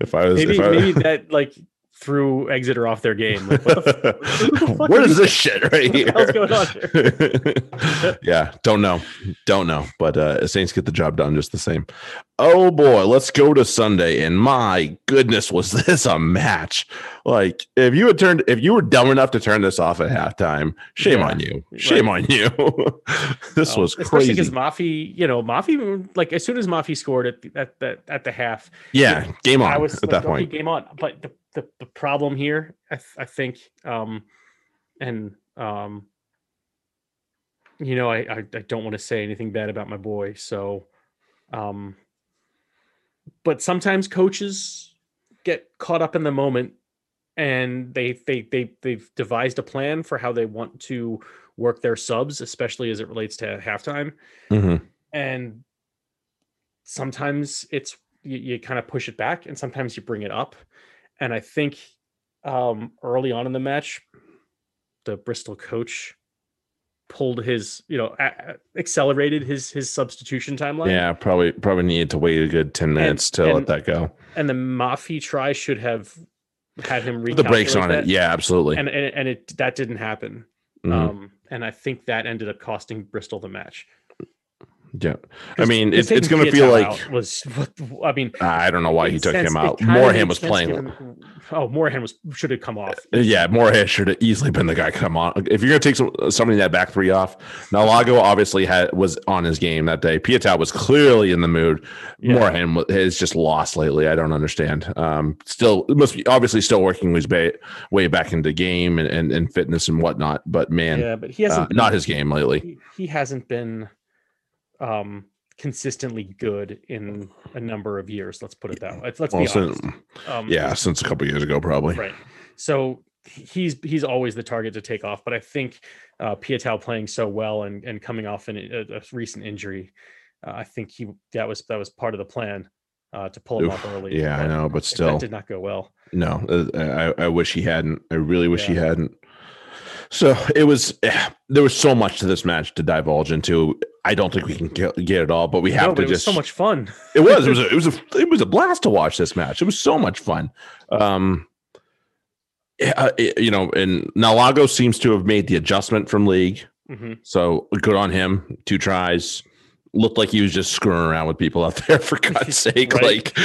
if I was, Maybe if I, maybe that like threw Exeter off their game. Like, what the, f- what is this shit right here? hell's going on here? yeah, don't know, don't know, but uh, Saints get the job done just the same. Oh boy, let's go to Sunday, and my goodness, was this a match? Like, if you had turned, if you were dumb enough to turn this off at halftime, shame Yeah, on you, shame on you. this Um, was especially because. Mafi, you know, Mafi, like as soon as Mafi scored at the, at the at the half, Yeah, game on I was at like, that point. game on. But the, the the problem here, I, th- I think, um, and um, you know, I I, I don't want to say anything bad about my boy, so, um, but sometimes coaches get caught up in the moment and they they they they've devised a plan for how they want to work their subs especially as it relates to halftime Mhm. and sometimes it's you, you kind of push it back and sometimes you bring it up and i think um early on in the match the bristol coach pulled his you know a- accelerated his his substitution timeline Yeah, probably probably needed to wait a good ten minutes to let that go. and the mafi try should have had him Put the brakes on that, it. Yeah, absolutely. and, and and it that didn't happen Mhm. um and i think that ended up costing bristol the match yeah, I mean, Because it's going to feel like was what I mean. I don't know why he took sense- him out. Morahan was playing. Oh, Morahan was should have come off. Uh, Yeah, Morahan should have easily been the guy. Come on, if you're gonna take some, somebody that back three off, Naulago obviously had was on his game that day. Piutau was clearly in the mood. Yeah. Morahan has just lost lately. I don't understand. Um, still must be obviously still working his way, way back into game and, and, and fitness and whatnot. But man, Yeah, but he hasn't. uh, been- not his game lately. He, he hasn't been um consistently good in a number of years. Let's put it that way. Let's, Well, be since, honest. Um, yeah, since a couple years ago, probably. right. So he's he's always the target to take off. But I think uh, Piutau playing so well and and coming off in a, a recent injury, uh, I think he that was that was part of the plan uh, to pull him Oof, off early. yeah, I know, but still. did not go well. No, uh, I, I wish he hadn't. I really wish he hadn't. So it was. There was so much to this match to divulge into. I don't think we can get, get it all, but we have but to it was just. so much fun. It was. It was. A, it was a. It was a blast to watch this match. It was so much fun. Um. uh, it- you know, and Naulago seems to have made the adjustment from league. hmm So good on him. Two tries. Looked like he was just screwing around with people out there for God's sake. Like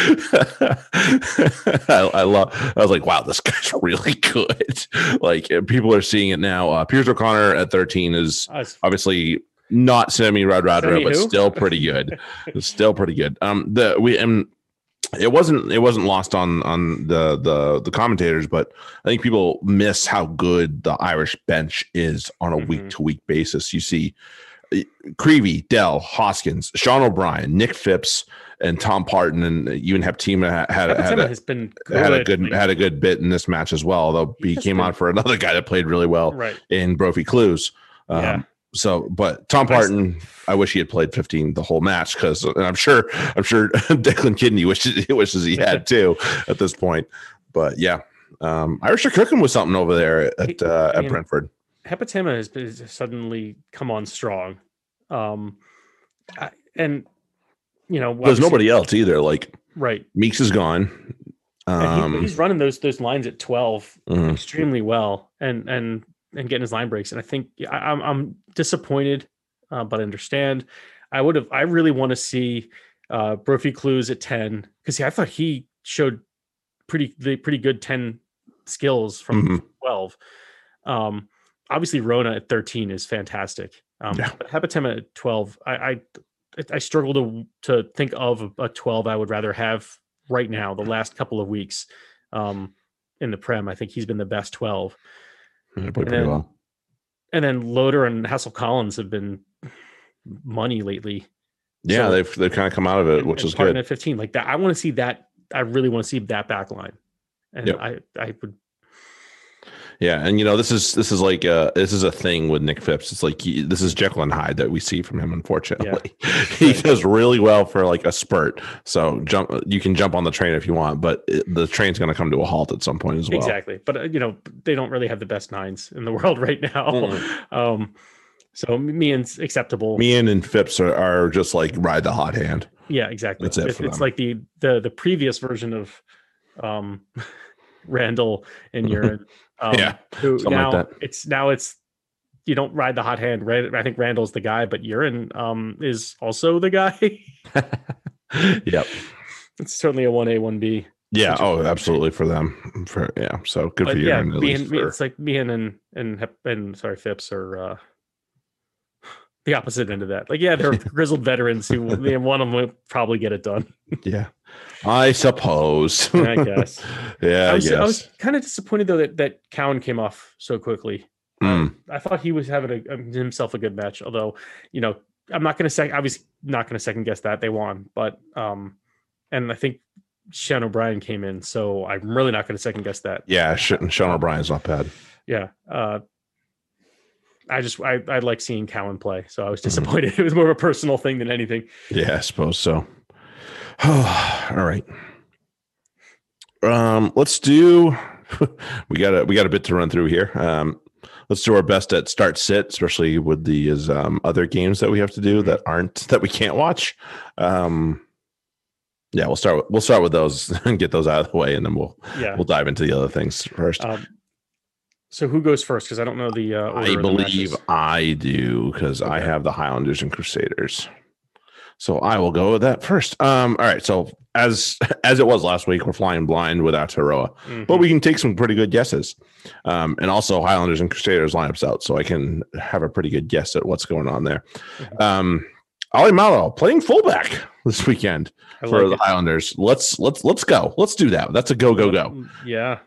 I, I love I was like, wow, this guy's really good. Like uh, people are seeing it now. Uh Piers O'Conor at 13 is I obviously not Semi Radradra, Sammy but still pretty good. Still pretty good. Um the we and it wasn't it wasn't lost on on the the the commentators, but I think people miss how good the Irish bench is on a week to week basis. You see Creevy, Dell, Hoskins, Sean O'Brien, Nick Phipps, and Tom Parton, and you even Hepetema had had, had, a, has been good. had a good like, had a good bit in this match as well. Though He he came on been- for another guy that played really well right. in Brophy Clews. Um, Yeah. So, but Tom Parton, I wish he had played 15 the whole match because and I'm sure I'm sure Declan Kidney wishes wishes he had too at this point. But yeah, um, Irish are cooking with something over there at He- uh, at Brentford. Hepetema has, has suddenly come on strong. Um, I, and you know, There's nobody else either. Like right. Meeks is gone. And he- Um, he's running those those lines at 12 mhm. extremely well, and and and getting his line breaks. And I think I, I'm I'm disappointed, uh, but I understand. I would have. I really want to see uh, Brophy Clews at 10 because I thought he showed pretty the pretty good 10 skills from Mhm. 12. Um, obviously, Rona at 13 is fantastic. Um, Yeah. But Hepetema at 12, I, I I struggle to to think of a, a 12 I would rather have right now. The last couple of weeks um, in the Prem, I think he's been the best 12. They played and then- well. And then Loader and Hassell-Collins have been money lately. Yeah, so- they've they've kind of come out of it, and- which and is good. At 15, like that, I want to see that. I really want to see that back line, and Yep. I I would Yeah, and you know this is this is like uh this is a thing with Nick Phipps. It's like he, this is Jekyll and Hyde that we see from him. Unfortunately, he Right. does really well for like a spurt. So jump, you can jump on the train if you want, but it, the train's going to come to a halt at some point as well. Exactly. But uh, you know, they don't really have the best nines in the world right now. Mm. Um, so Meehan's acceptable. Meehan and and Phipps are, are just like ride the hot hand. yeah, exactly. That's it It's, for it's them. like the the the previous version of um Randall and Uren. Um, Yeah, Who something like now that. it's now it's you don't ride the hot hand. Right? I think Randall's the guy, but Uren um is also the guy. yep. it's certainly a one A one B. Yeah. Oh, absolutely for them. For yeah. So good But for you. yeah, at me least and, me, for- it's like me and and and, and sorry, Phipps are uh, the opposite end of that. Like, yeah, they're grizzled veterans who one of them will probably get it done. yeah. I suppose. I guess. yeah. I was, yes. I was kind of disappointed though that that Cowan came off so quickly. Mm. I thought he was having a, himself a good match, although you know I'm not going to say I was not going to second guess that they won, but um, and I think Sean O'Brien came in, so I'm really not going to second guess that. Yeah. Sean O'Brien's not bad. yeah uh i just i i like seeing cowan play so i was Mhm. disappointed it was more of a personal thing than anything Yeah, I suppose so. Oh, all right. Um, let's do we got a we got a bit to run through here. Um, let's do our best at start sit, especially with these um, other games that we have to do that aren't that we can't watch. Um, yeah, we'll start with, we'll start with those and get those out of the way, and then we'll yeah we'll dive into the other things first. um so who goes first because i don't know the uh order I of the believe. I do because I have the Highlanders and Crusaders. So I will go with that first. Um, all right. So as as it was last week, we're flying blind with Aotearoa, Mhm. but we can take some pretty good guesses. Um, and also Highlanders and Crusaders lineups out, so I can have a pretty good guess at what's going on there. Mhm. Um, Ali Malo playing fullback this weekend I for like the Highlanders. Let's let's let's go. Let's do that. That's a go go go. Mm, yeah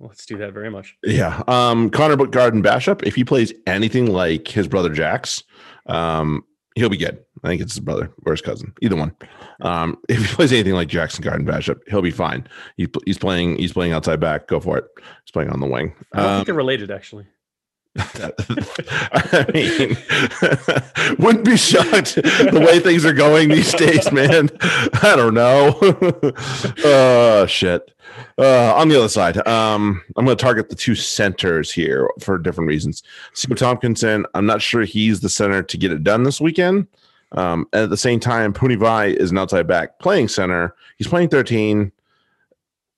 let's do that very much Yeah. Um, Connor Garden-Bachop, if he plays anything like his brother Jack's, um, he'll be good. I think it's his brother or his cousin, either one. Um, if he plays anything like Jackson Garden-Bachop, he'll be fine. He, he's playing, he's playing outside back. Go for it. He's playing on the wing. i don't Um, think they're related actually I mean, wouldn't be shocked the way things are going these days, man. I don't know. uh shit. Uh, on the other side, um, I'm going to target the two centers here for different reasons. Sio Tomkinson, I'm not sure he's the center to get it done this weekend. Um, and at the same time, Puni Vai is an outside back playing center. He's playing 13.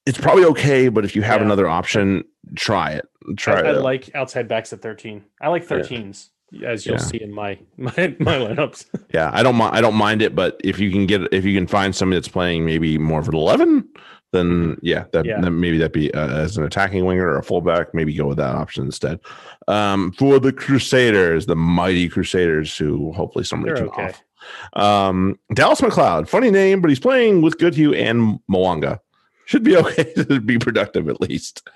It's probably okay, but if you have Yeah. another option, try it. Try I, I like outside backs at 13 i like Yeah. 13s as you'll Yeah. see in my my my lineups Yeah, I don't mind. I don't mind it, but if you can get, if you can find somebody that's playing maybe more of an eleven, then yeah, that Yeah. then maybe that be uh, as an attacking winger or a fullback. Maybe go with that option instead. Um, for the Crusaders, the mighty Crusaders, who hopefully somebody they're can okay off. Um, Dallas McLeod, funny name, but he's playing with Goodhue and Mwanga. Should be okay to be productive at least.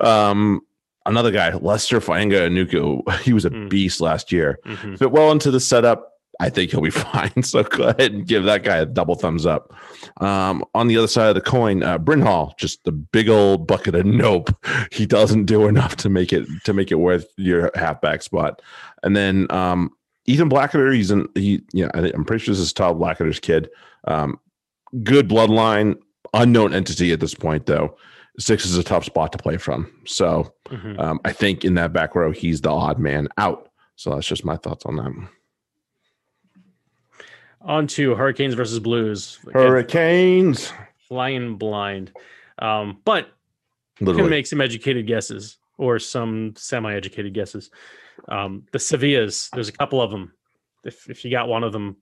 Um, another guy, Leicester Fainga'anuku, he was a Mm. beast last year Mhm. fit well into the setup, I think he'll be fine. So go ahead and give that guy a double thumbs up. Um, on the other side of the coin, uh, Bryn Hall, just the big old bucket of nope. He doesn't do enough to make it to make it worth your halfback spot. And then um, Ethan Blackadder, he's in he. Yeah, I think, I'm pretty sure this is Todd Blackadder's kid. Um, good bloodline, unknown entity at this point though. Six is a tough spot to play from. So Mhm. um, I think in that back row, he's the odd man out. So that's just my thoughts on that. On to hurricanes versus blues Hurricanes. flying blind um but can make some educated guesses or some semi-educated guesses. Um, the Sevillas, there's a couple of them. If if you got one of them,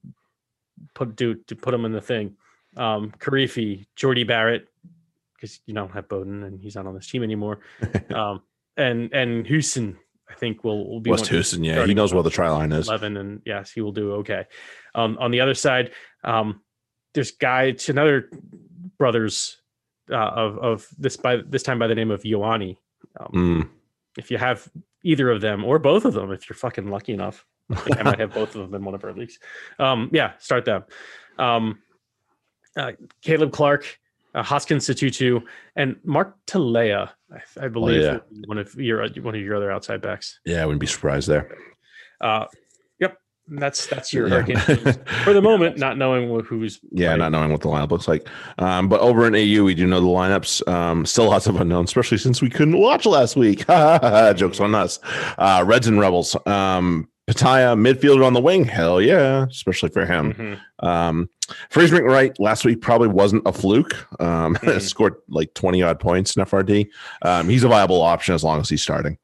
put do to put them in the thing. Um, Karifi, Jordy Barrett, because you don't have Beauden and he's not on this team anymore. um, and and Houston, I think will will be West Houston. Yeah, he knows where the try line is. 11 and yes he will do okay um, on the other side um, there's guy it's another brothers uh, of of this by this time by the name of Ioane. Um, Mm, if you have either of them or both of them, if you're fucking lucky enough, I I might have both of them in one of our leagues. Um, yeah, start them. Um, uh, Caleb Clarke, uh, Hoskins Sotutu, and Mark Telea I, I believe yeah. one of your one of your other outside backs. Yeah, I wouldn't be surprised there. Uh, that's that's your Yeah. hurricane for the moment, not knowing who's Yeah, playing. not knowing what the lineup looks like. Um, but over in AU, we do know the lineups. Um, still lots of unknowns, especially since we couldn't watch last week. Jokes on us. Uh, Reds and Rebels. Um, Pataya, midfielder on the wing. Hell yeah, especially for him. Mhm. Um, Fraser Wright last week probably wasn't a fluke. Um, Mhm. scored like 20 odd points in FRD. Um, he's a viable option as long as he's starting.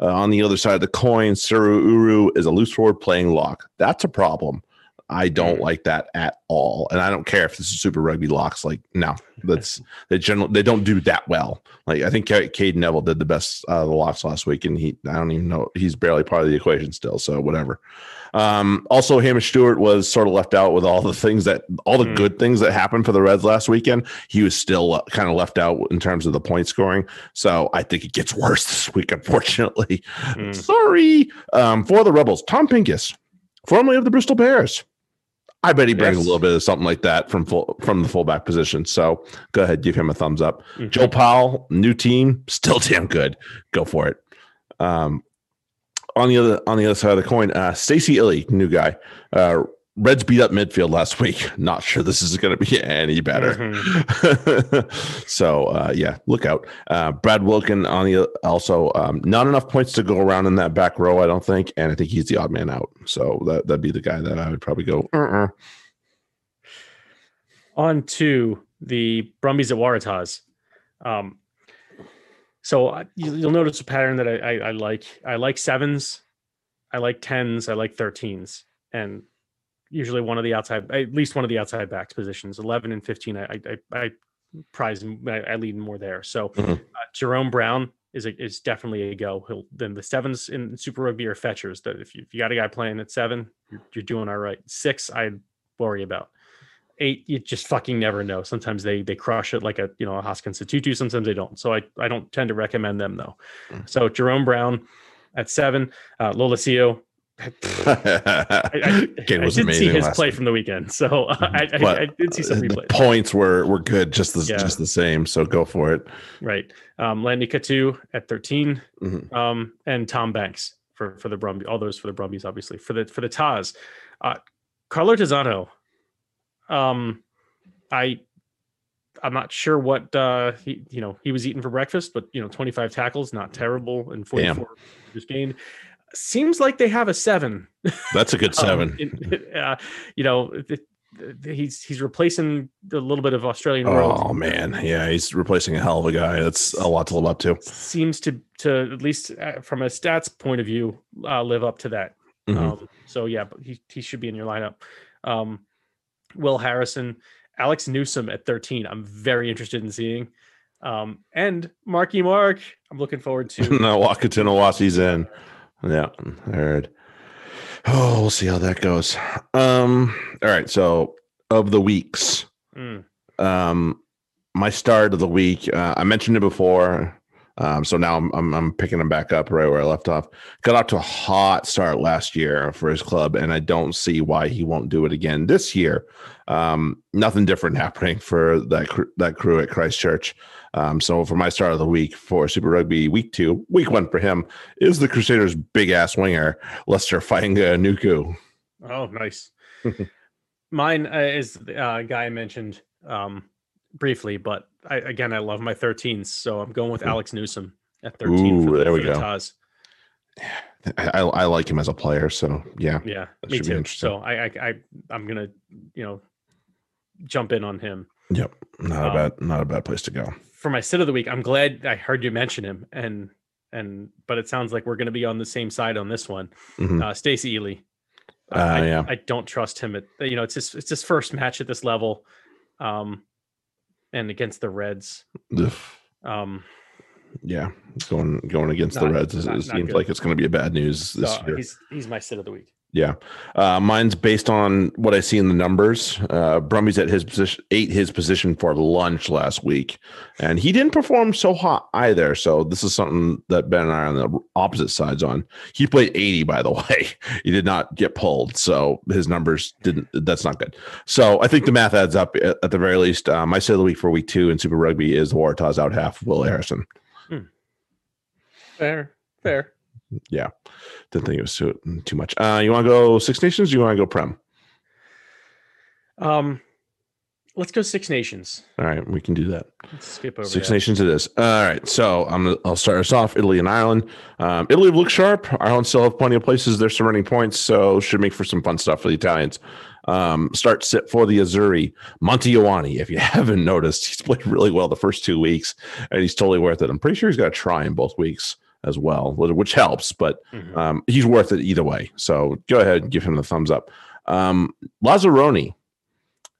Uh, on the other side of the coin, Seru Uru is a loose forward playing lock. That's a problem. I don't Mhm. like that at all. And I don't care if this is super rugby locks. Like, no, that's they generally they don't do that well. Like, I think Ca- Cade Neville did the best out of the locks last week, and he I don't even know he's barely part of the equation still. So whatever. Um, also, Hamish Stewart was sort of left out with all the things that all the Mm. good things that happened for the Reds last weekend. He was still uh, kind of left out in terms of the point scoring. So I think it gets worse this week, unfortunately. Mm. Sorry. Um, for the Rebels, Tom Pincus, formerly of the Bristol Bears. I bet he brings Yes. a little bit of something like that from full, from the fullback position. So go ahead, give him a thumbs up. Mhm. Joe Powell, new team, still damn good. Go for it. Um, on the other on the other side of the coin, uh, Stacey Ili, new guy. Uh, Reds beat up midfield last week. Not sure this is going to be any better. Mhm. so uh, yeah, look out. Uh, Brad Wilkin on the also um, not enough points to go around in that back row, I don't think, and I think he's the odd man out. So that that'd be the guy that I would probably go. Uh-uh. on to the Brumbies at Waratahs. Um, so uh, you, you'll notice a pattern that I, I, I like. I like sevens, I like tens, I like thirteens, and usually one of the outside, at least one of the outside backs positions. Eleven and fifteen, I I, I, I prize, I, I lean more there. So Mhm. uh, Jerome Brown is a, is definitely a go. He'll then the sevens in Super Rugby are fetchers. That if you, if you got a guy playing at seven, you're, you're doing all right. Six, I'd worry about eight you just fucking never know sometimes they they crush it like a you know a hoskins tutu sometimes they don't so i i don't tend to recommend them though Mm. so jerome brown at seven uh Lolesio I, I, I was did see his play week. from the weekend so uh, I, I, I did see some the replays points were were good, just the Yeah. just the same. So go for it. right um Len Ikitau at 13 Mhm. um and tom banks for for the brumbies all those for the brumbies obviously for the for the taz uh Carlo Tizzano, um i i'm not sure what uh he you know he was eating for breakfast but you know 25 tackles not terrible and 44 just gained seems like they have a seven That's a good um, seven. in- uh, you know th- he's he's replacing a little bit of australian Oh man, yeah, he's replacing a hell of a guy. That's a lot to live up to. seems to to at least uh, from a stats point of view uh, live up to that. Mhm. Um, so yeah, but he he should be in your lineup. Um, Will Harrison, Alex Newsome at 13. I'm very interested in seeing. Um, and Marky Mark, I'm looking forward to. no, Nawaqanitawase's in. Yeah, I heard. Oh, we'll see how that goes. Um, all right. So of the weeks, Mm, um, my start of the week, uh, I mentioned it before. Um, so now I'm, I'm I'm picking him back up right where I left off. Got off to a hot start last year for his club, and I don't see why he won't do it again this year. Um, nothing different happening for that cr- that crew at Christchurch. Um, so for my start of the week for Super Rugby Week Two, Week One for him is the Crusaders' big ass winger Leicester Fainga'anuku. oh, nice. Mine uh, is the uh, guy I mentioned um, briefly, but I, again, I love my 13s, so I'm going with Alex Newsome at 13. Ooh, for the, there we the go. Taz. I, I, like him as a player, so yeah. Yeah, me too. So I, I, I, I'm gonna, you know, jump in on him Yep, not a Um, bad not a bad place to go. for my sit of the week. I'm glad I heard you mention him, and and but it sounds like we're gonna be on the same side on this one. Mhm. Uh, Stacey Ili. Uh, Uh, I, yeah. I don't trust him at you know it's his it's his first match at this level, um, and against the Reds. Um, Yeah, going going against the Reds. not- it not seems good. like it's going to be a bad news this so year. he's he's my sit of the week. Yeah, uh, mine's based on what I see in the numbers. Uh, Brumbies at his position ate his position for lunch last week, and he didn't perform so hot either. So this is something that Ben and I are on the opposite sides on. He played eighty, by the way. He did not get pulled, so his numbers didn't. That's not good. So I think the math adds up at, at the very least. Uh, my of the week for week two in Super Rugby is the Waratahs out half Will Harrison. Fair, fair. Yeah, didn't think it was too, too much. Uh, you want to go Six Nations? Or you want to go Prem? Um, let's go Six Nations. All right, we can do that. Let's skip over Six that. Nations it is. All right, so I'm I'll start us off. Italy and Ireland. Um, Italy looks sharp. Ireland still have plenty of places they're surrendering points, so should make for some fun stuff for the Italians. Um, start sit for the Azzurri. Monty Ioane, if you haven't noticed, he's played really well the first two weeks, and he's totally worth it. I'm pretty sure he's got a try in both weeks as well, which helps, but Mhm. um, he's worth it either way. So go ahead and give him the thumbs up. Um, Lazzaroni.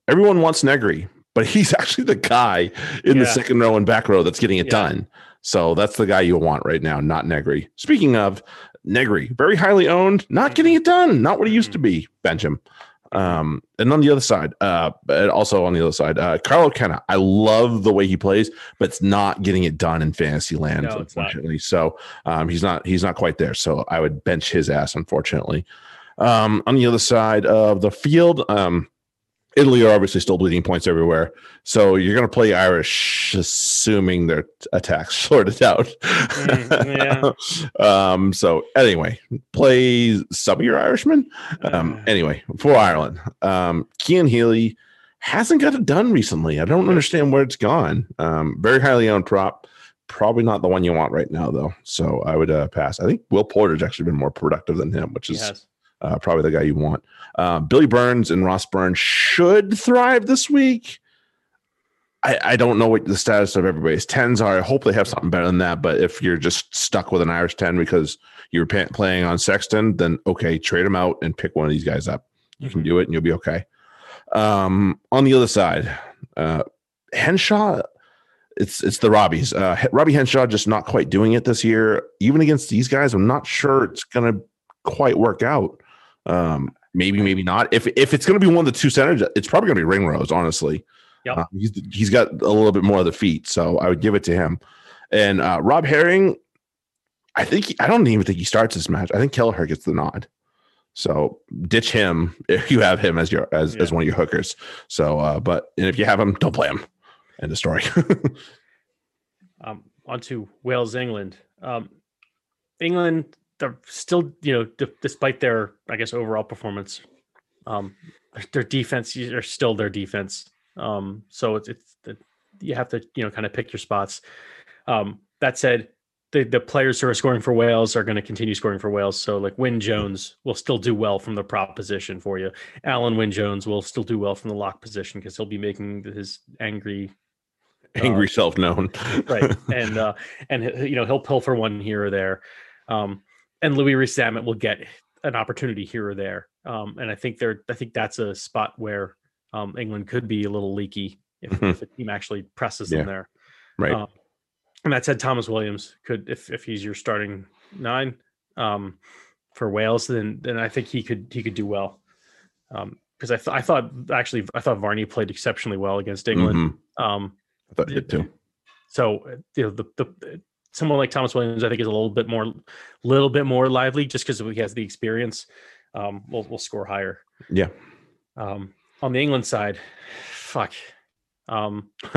Everyone wants Negri, but he's actually the guy in the second row and back row that's getting it Yeah. done. So that's the guy you want right now, not Negri. Speaking of Negri, very highly owned, not getting it done, not what he used to be. Bench him. Um, and on the other side, uh, but also on the other side, uh, Carlo Canna. I love the way he plays, but it's not getting it done in fantasy land, No, unfortunately. So um, he's not he's not quite there. So I would bench his ass, unfortunately. Um, on the other side of the field, um, Italy are obviously still bleeding points everywhere. So you're going to play Irish, assuming their attacks sorted out. Mm, um, so anyway, play some of your Irishmen. Um, Uh. anyway, for Ireland, um, Cian Healy hasn't got it done recently. I don't understand where it's gone. Um, very highly owned prop. Probably not the one you want right now, though. So I would uh, pass. I think Will Porter's actually been more productive than him, which is uh, probably the guy you want. Uh, Billy Burns and Ross Burns should thrive this week. I, I don't know what the status of everybody's tens are. I hope they have something better than that. But if you're just stuck with an Irish ten because you're playing on Sexton, then okay, trade them out and pick one of these guys up. You can do it, and you'll be okay. Um, on the other side, uh, Henshaw, it's it's the Robbies. Uh, Robbie Henshaw just not quite doing it this year. Even against these guys, I'm not sure it's gonna quite work out. Um, maybe, maybe not. If if it's gonna be one of the two centers, it's probably gonna be Ringrose. Honestly, Yep. Uh, he's he's got a little bit more of the feet, so I would give it to him. And uh, Rob Herring, I think he- I don't even think he starts this match. I think Kelleher gets the nod. So ditch him if you have him as your as, as one of your hookers. So, uh, but and if you have him, don't play him. End of story. um, onto Wales, England. Um, England, they're still, you know, d- despite their, I guess, overall performance, um, their- defense are still their defense. Um, so it's, it's you have to, you know, kind of pick your spots. Um, that said, the, the players who are scoring for Wales are going to continue scoring for Wales. So like Wyn Jones will still do well from the prop position for you. Alun Wyn Jones will still do well from the lock position because he'll be making his angry Angry self known. right and uh and you know he'll pull for one here or there um and louis rees will get an opportunity here or there um and i think they're i think that's a spot where um england could be a little leaky if, Mhm. if a team actually presses Yeah. them there right. um, and that said tomos williams could if if he's your starting nine um for wales then then i think he could he could do well um because I, th- I thought actually i thought varney played exceptionally well against england Mhm. um I thought you did too. so you know the the someone like Tomos Williams, I think, is a little bit more, little bit more lively just because he has the experience. Um, will will score higher. Yeah. Um, on the England side, fuck. Um,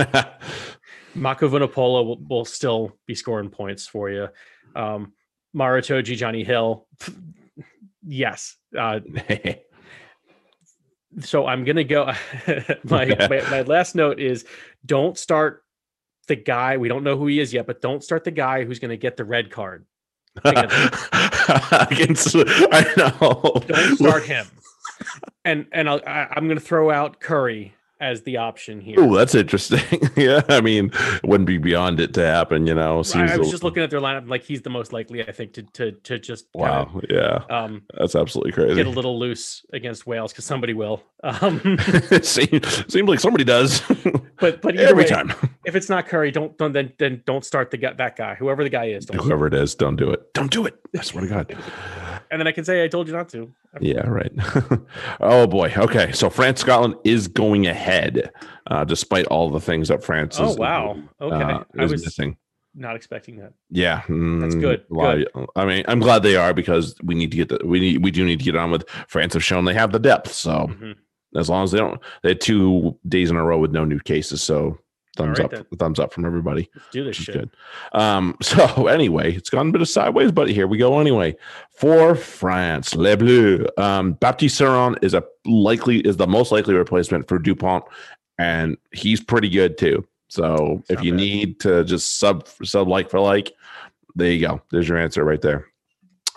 Mako Vunipola will, will still be scoring points for you. Um, Maritoji, Jonny Hill, yes. Uh, so I'm gonna go. my, my my last note is don't start the guy. We don't know who he is yet, but don't start the guy who's gonna get the red card. Against, I know. Don't start him. And and I'll, I, I'm gonna throw out Curry as the option here. Oh, that's interesting. yeah, I mean, wouldn't be beyond it to happen, you know. I, Seems I was just looking at their lineup, like he's the most likely, I think, to to to just kinda, Wow, yeah, um, that's absolutely crazy. get a little loose against Wales because somebody will. Um, seems, seems like somebody does but but every way, time. if it's not Curry, don't don't then then don't start the that guy, whoever the guy is. Don't Whoever it is, don't do it. Don't do it. I swear to God. and then I can say I told you not to. Yeah, right. oh boy. Okay, so France Scotland is going ahead, uh, despite all the things that France Oh is. wow. Okay. uh, I was missing. not expecting that. Yeah, mm, good, a lot of- I mean, I'm glad they are because we need to get the we need we do need to get on with France. Have shown they have the depth, so Mhm. As long as they don't, they had two days in a row with no new cases, so thumbs right up, then. thumbs up from everybody. Let's do this shit. good. Um, so anyway, it's gone a bit of sideways, but here we go anyway. For France, Les Bleus, um, Baptiste Serin is a likely is the most likely replacement for Dupont, and he's pretty good too. So if you bad. need to just sub sub like for like, there you go. There's your answer right there.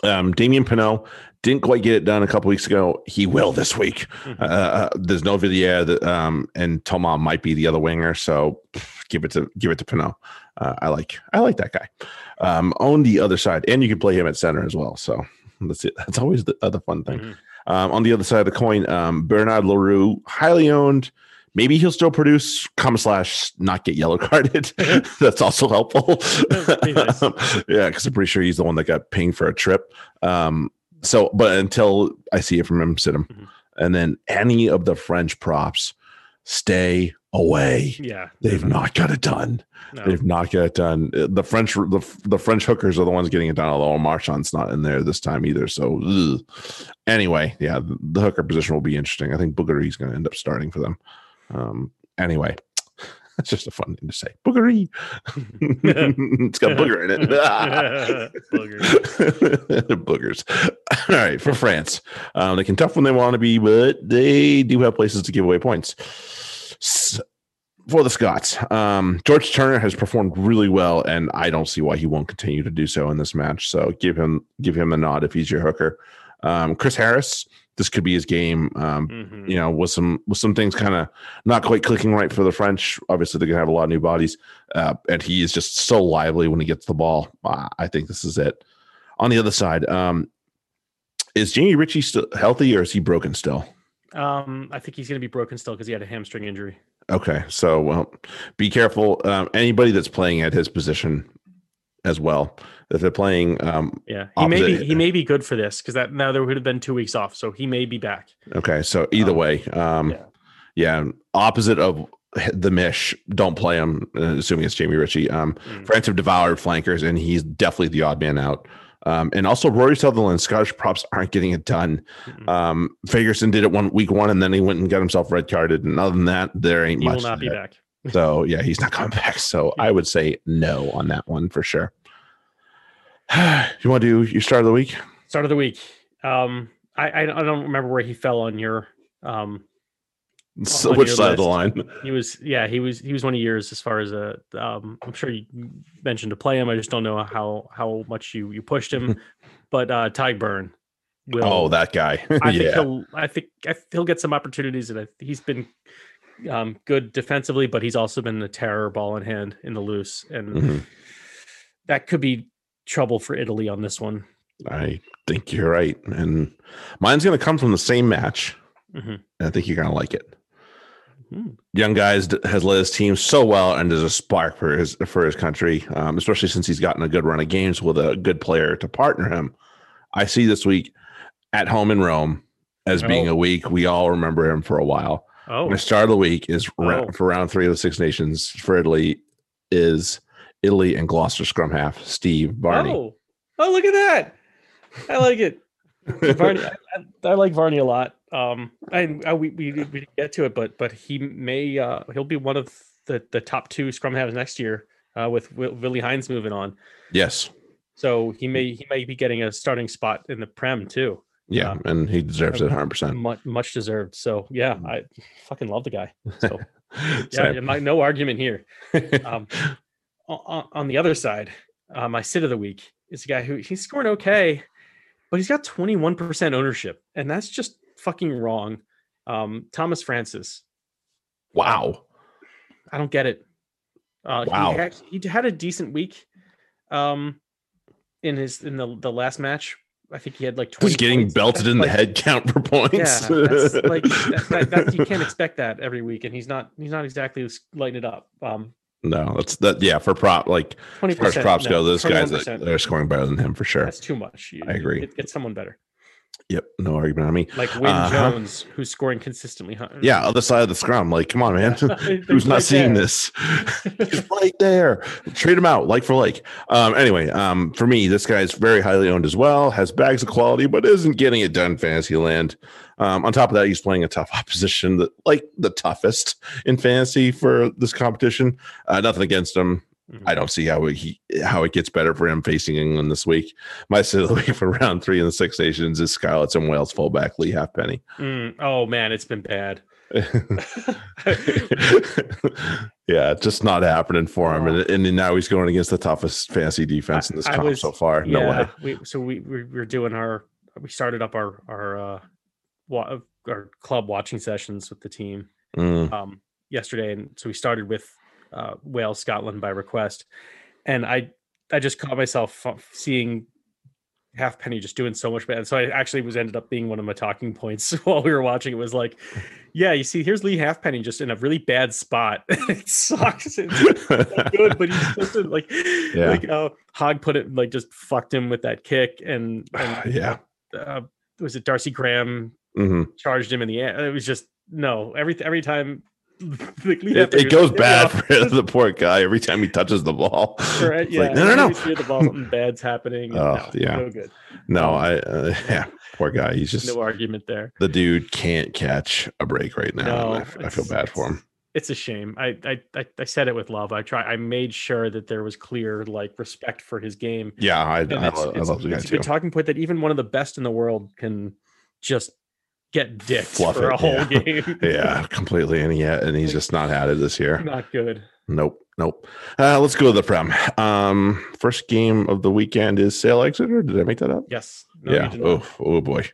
Um, Damian Penaud didn't quite get it done a couple weeks ago. He will this week. Mhm. Uh, there's no Villiers, that, um, and Thomas might be the other winger. So give it to give it to Penaud. Uh, I like I like that guy. Um, on the other side, and you can play him at center as well. So that's it. That's always the other fun thing. Mhm. Um, on the other side of the coin, um, Bernard Le Roux, highly owned. Maybe he'll still produce, comma slash, not get yellow carded. That's also helpful. Nice. yeah, because I'm pretty sure he's the one that got pinged for a trip. Um, so, but until I see it from him, sit him. Mhm. And then any of the French props, stay away. Yeah, They've not got it done. No. They've not got it done. Uh, The French, the, the French hookers are the ones getting it done. Although Marchand's not in there this time either. So ugh. anyway, yeah, the, the hooker position will be interesting. I think Boogery's going to end up starting for them. Um, anyway, that's just a fun thing to say. Boogery. it's got booger in it. Booger. Boogers. All right, for France, um, they can tough when they want to be, but they do have places to give away points. S- for the Scots, um, George Turner has performed really well, and I don't see why he won't continue to do so in this match. So give him give him a nod if he's your hooker. Um, Chris Harris, this could be his game. Um, Mhm. you know, with some with some things kind of not quite clicking right for the French. Obviously, they're gonna have a lot of new bodies, uh, and he is just so lively when he gets the ball. Uh, I think this is it. On the other side, um, is Jamie Ritchie still healthy or is he broken still? Um, I think he's going to be broken still because he had a hamstring injury. Okay, so well, be careful. Um, anybody that's playing at his position as well, if they're playing, um, Yeah, he may be he may be good for this because that now there would have been two weeks off, so he may be back. okay. So either Um, way, um, yeah. yeah. opposite of the Mish, don't play him. uh, Assuming it's Jamie Ritchie. Um, Mm. France have devoured flankers, and he's definitely the odd man out. Um, and also Rory Sutherland, Scottish props aren't getting it done. Mm-mm. Um, Fagerson did it one week one, and then he went and got himself red carded. And other than that, there ain't he much. will not be that. back. So yeah, he's not coming back. So I would say no on that one for sure. you want to do your start of the week? Start of the week. Um, I I, don't remember where he fell on your um. So on which your side of the line? He was yeah he was he was one of yours as far as a um. I'm sure you mentioned to play him. I just don't know how how much you you pushed him, but uh, Tadhg Beirne. Will, Oh, that guy. I think he'll. I think he'll get some opportunities, and he's been um, good defensively, but he's also been the terror ball in hand in the loose, and Mhm. that could be trouble for Italy on this one. I think you're right. And mine's going to come from the same match. Mhm. And I think you're going to like it. Hmm. Young guys has led his team so well, and is a spark for his for his country, um, especially since he's gotten a good run of games with a good player to partner him. I see this week at home in Rome as being Oh. a week we all remember him for a while. Oh, My start of the week is Oh. for round three of the Six Nations for Italy is Italy and Gloucester scrum half Steve Varney. oh, oh, look at that! I like it. Varney, I, I, like Varney a lot. Um, I, I we, we we didn't get to it, but but he may uh he'll be one of the the top two scrum halves next year. Uh, with Will, Willi Heinz moving on, Yes, so he may he may be getting a starting spot in the Prem too. Yeah, and he deserves it 100. percent much much deserved. So yeah, I fucking love the guy. So yeah, my, no argument here. Um, on, on the other side, uh, my sit of the week is a guy who he's scoring okay, but he's got 21% ownership, and that's just fucking wrong. Um, Tomas Francis, wow. I don't get it. Uh, Wow. he, had, he had a decent week. Um, in his in the the last match, I think he had like 20 He's getting points. belted That's in the head count for points. Yeah, that's like that, that, that, you can't expect that every week, and he's not he's not exactly lighting it up. Um, no, that's that. Yeah, for prop like twenty as far as percent props go, those guys 21%. that are scoring better than him for sure. That's too much. You- I agree. Get, get someone better. Yep, no argument on me. Like Wyn Uh-huh. Jones, who's scoring consistently. huh? Yeah, other side of the scrum. Like, come on, man. Who's not right seeing there. this? He's right there. Trade him out, like for like. Um, anyway, um, for me, this guy's very highly owned as well, has bags of quality, but isn't getting it done in fantasy land. Um, on top of that, he's playing a tough opposition, that like the toughest in fantasy for this competition. Uh, nothing against him. I don't see how he how it gets better for him facing England this week. My sit of the week for round three in the Six Nations is Scarlets and Wales fullback Leigh Halfpenny. Mm, oh man, it's been bad. yeah, just not happening for him, and, and now he's going against the toughest fantasy defense in this I- comp was- so far. No way. We, so we, we we're doing our we started up our our uh wa- our club watching sessions with the team Mm, um yesterday, and so we started with uh Wales Scotland by request, and I I just caught myself seeing Halfpenny just doing so much bad. So I actually was ended up being one of my talking points while we were watching. It was like, yeah, you see, here's Leigh Halfpenny just in a really bad spot. it sucks. It's good, but he's to like, like uh, Hogg put it like just fucked him with that kick, and, and yeah. uh, was it Darcy Graham hmm charged him in the air? It was just no. Every every time, It, it goes bad for the poor guy every time he touches the ball. Right, yeah. like, no, no, no, you see the ball, something bad's happening. Oh, no, yeah. no good. no. I uh, yeah, poor guy. He's just No argument there. the dude can't catch a break right now. No, I, I feel bad for him. It's a shame. I, I I I said it with love. I try. I made sure that there was clear like respect for his game. Yeah, I, I, it's, love, I love the guy it's a good talking point that even one of the best in the world can just get dicked Fluff for it, a whole yeah. game. Yeah, completely. And he and he's just not had it this year. not good. Nope, nope. Uh, let's go to the prem. Um, first game of the weekend is Sale Exeter. Did I make that up? Yes. No, yeah. Oh, oh boy.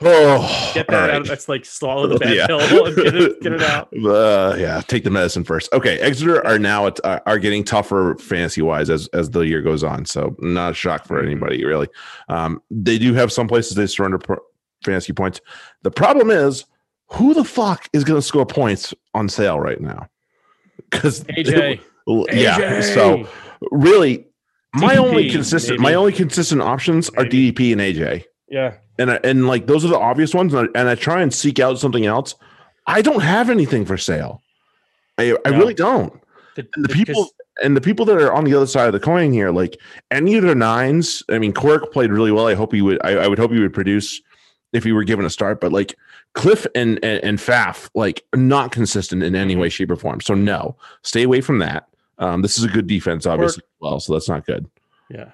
Oh, Get that right. out. That's like swallow the bad Yeah. pill and get it, get it out. Uh, yeah, take the medicine first. Okay, Exeter are now at, uh, are getting tougher fantasy wise as as the year goes on. So not a shock for Mhm. anybody really. Um, they do have some places they surrender fantasy points. The problem is, who the fuck is going to score points on sale right now? Because AJ. yeah. AJ. So really, my only DDP, consistent my only consistent options are Maybe. DDP and AJ yeah. and I, and like those are the obvious ones and I, and I try and seek out something else i don't have anything for sale i, I really don't The, and the the- people and the people that are on the other side of the coin here like any of their nines i mean Quirke played really well i hope he would I, I would hope he would produce if he were given a start but like cliff and and, and faf like not consistent in any way shape or form so no stay away from that um this is a good defense obviously as well so that's not good yeah.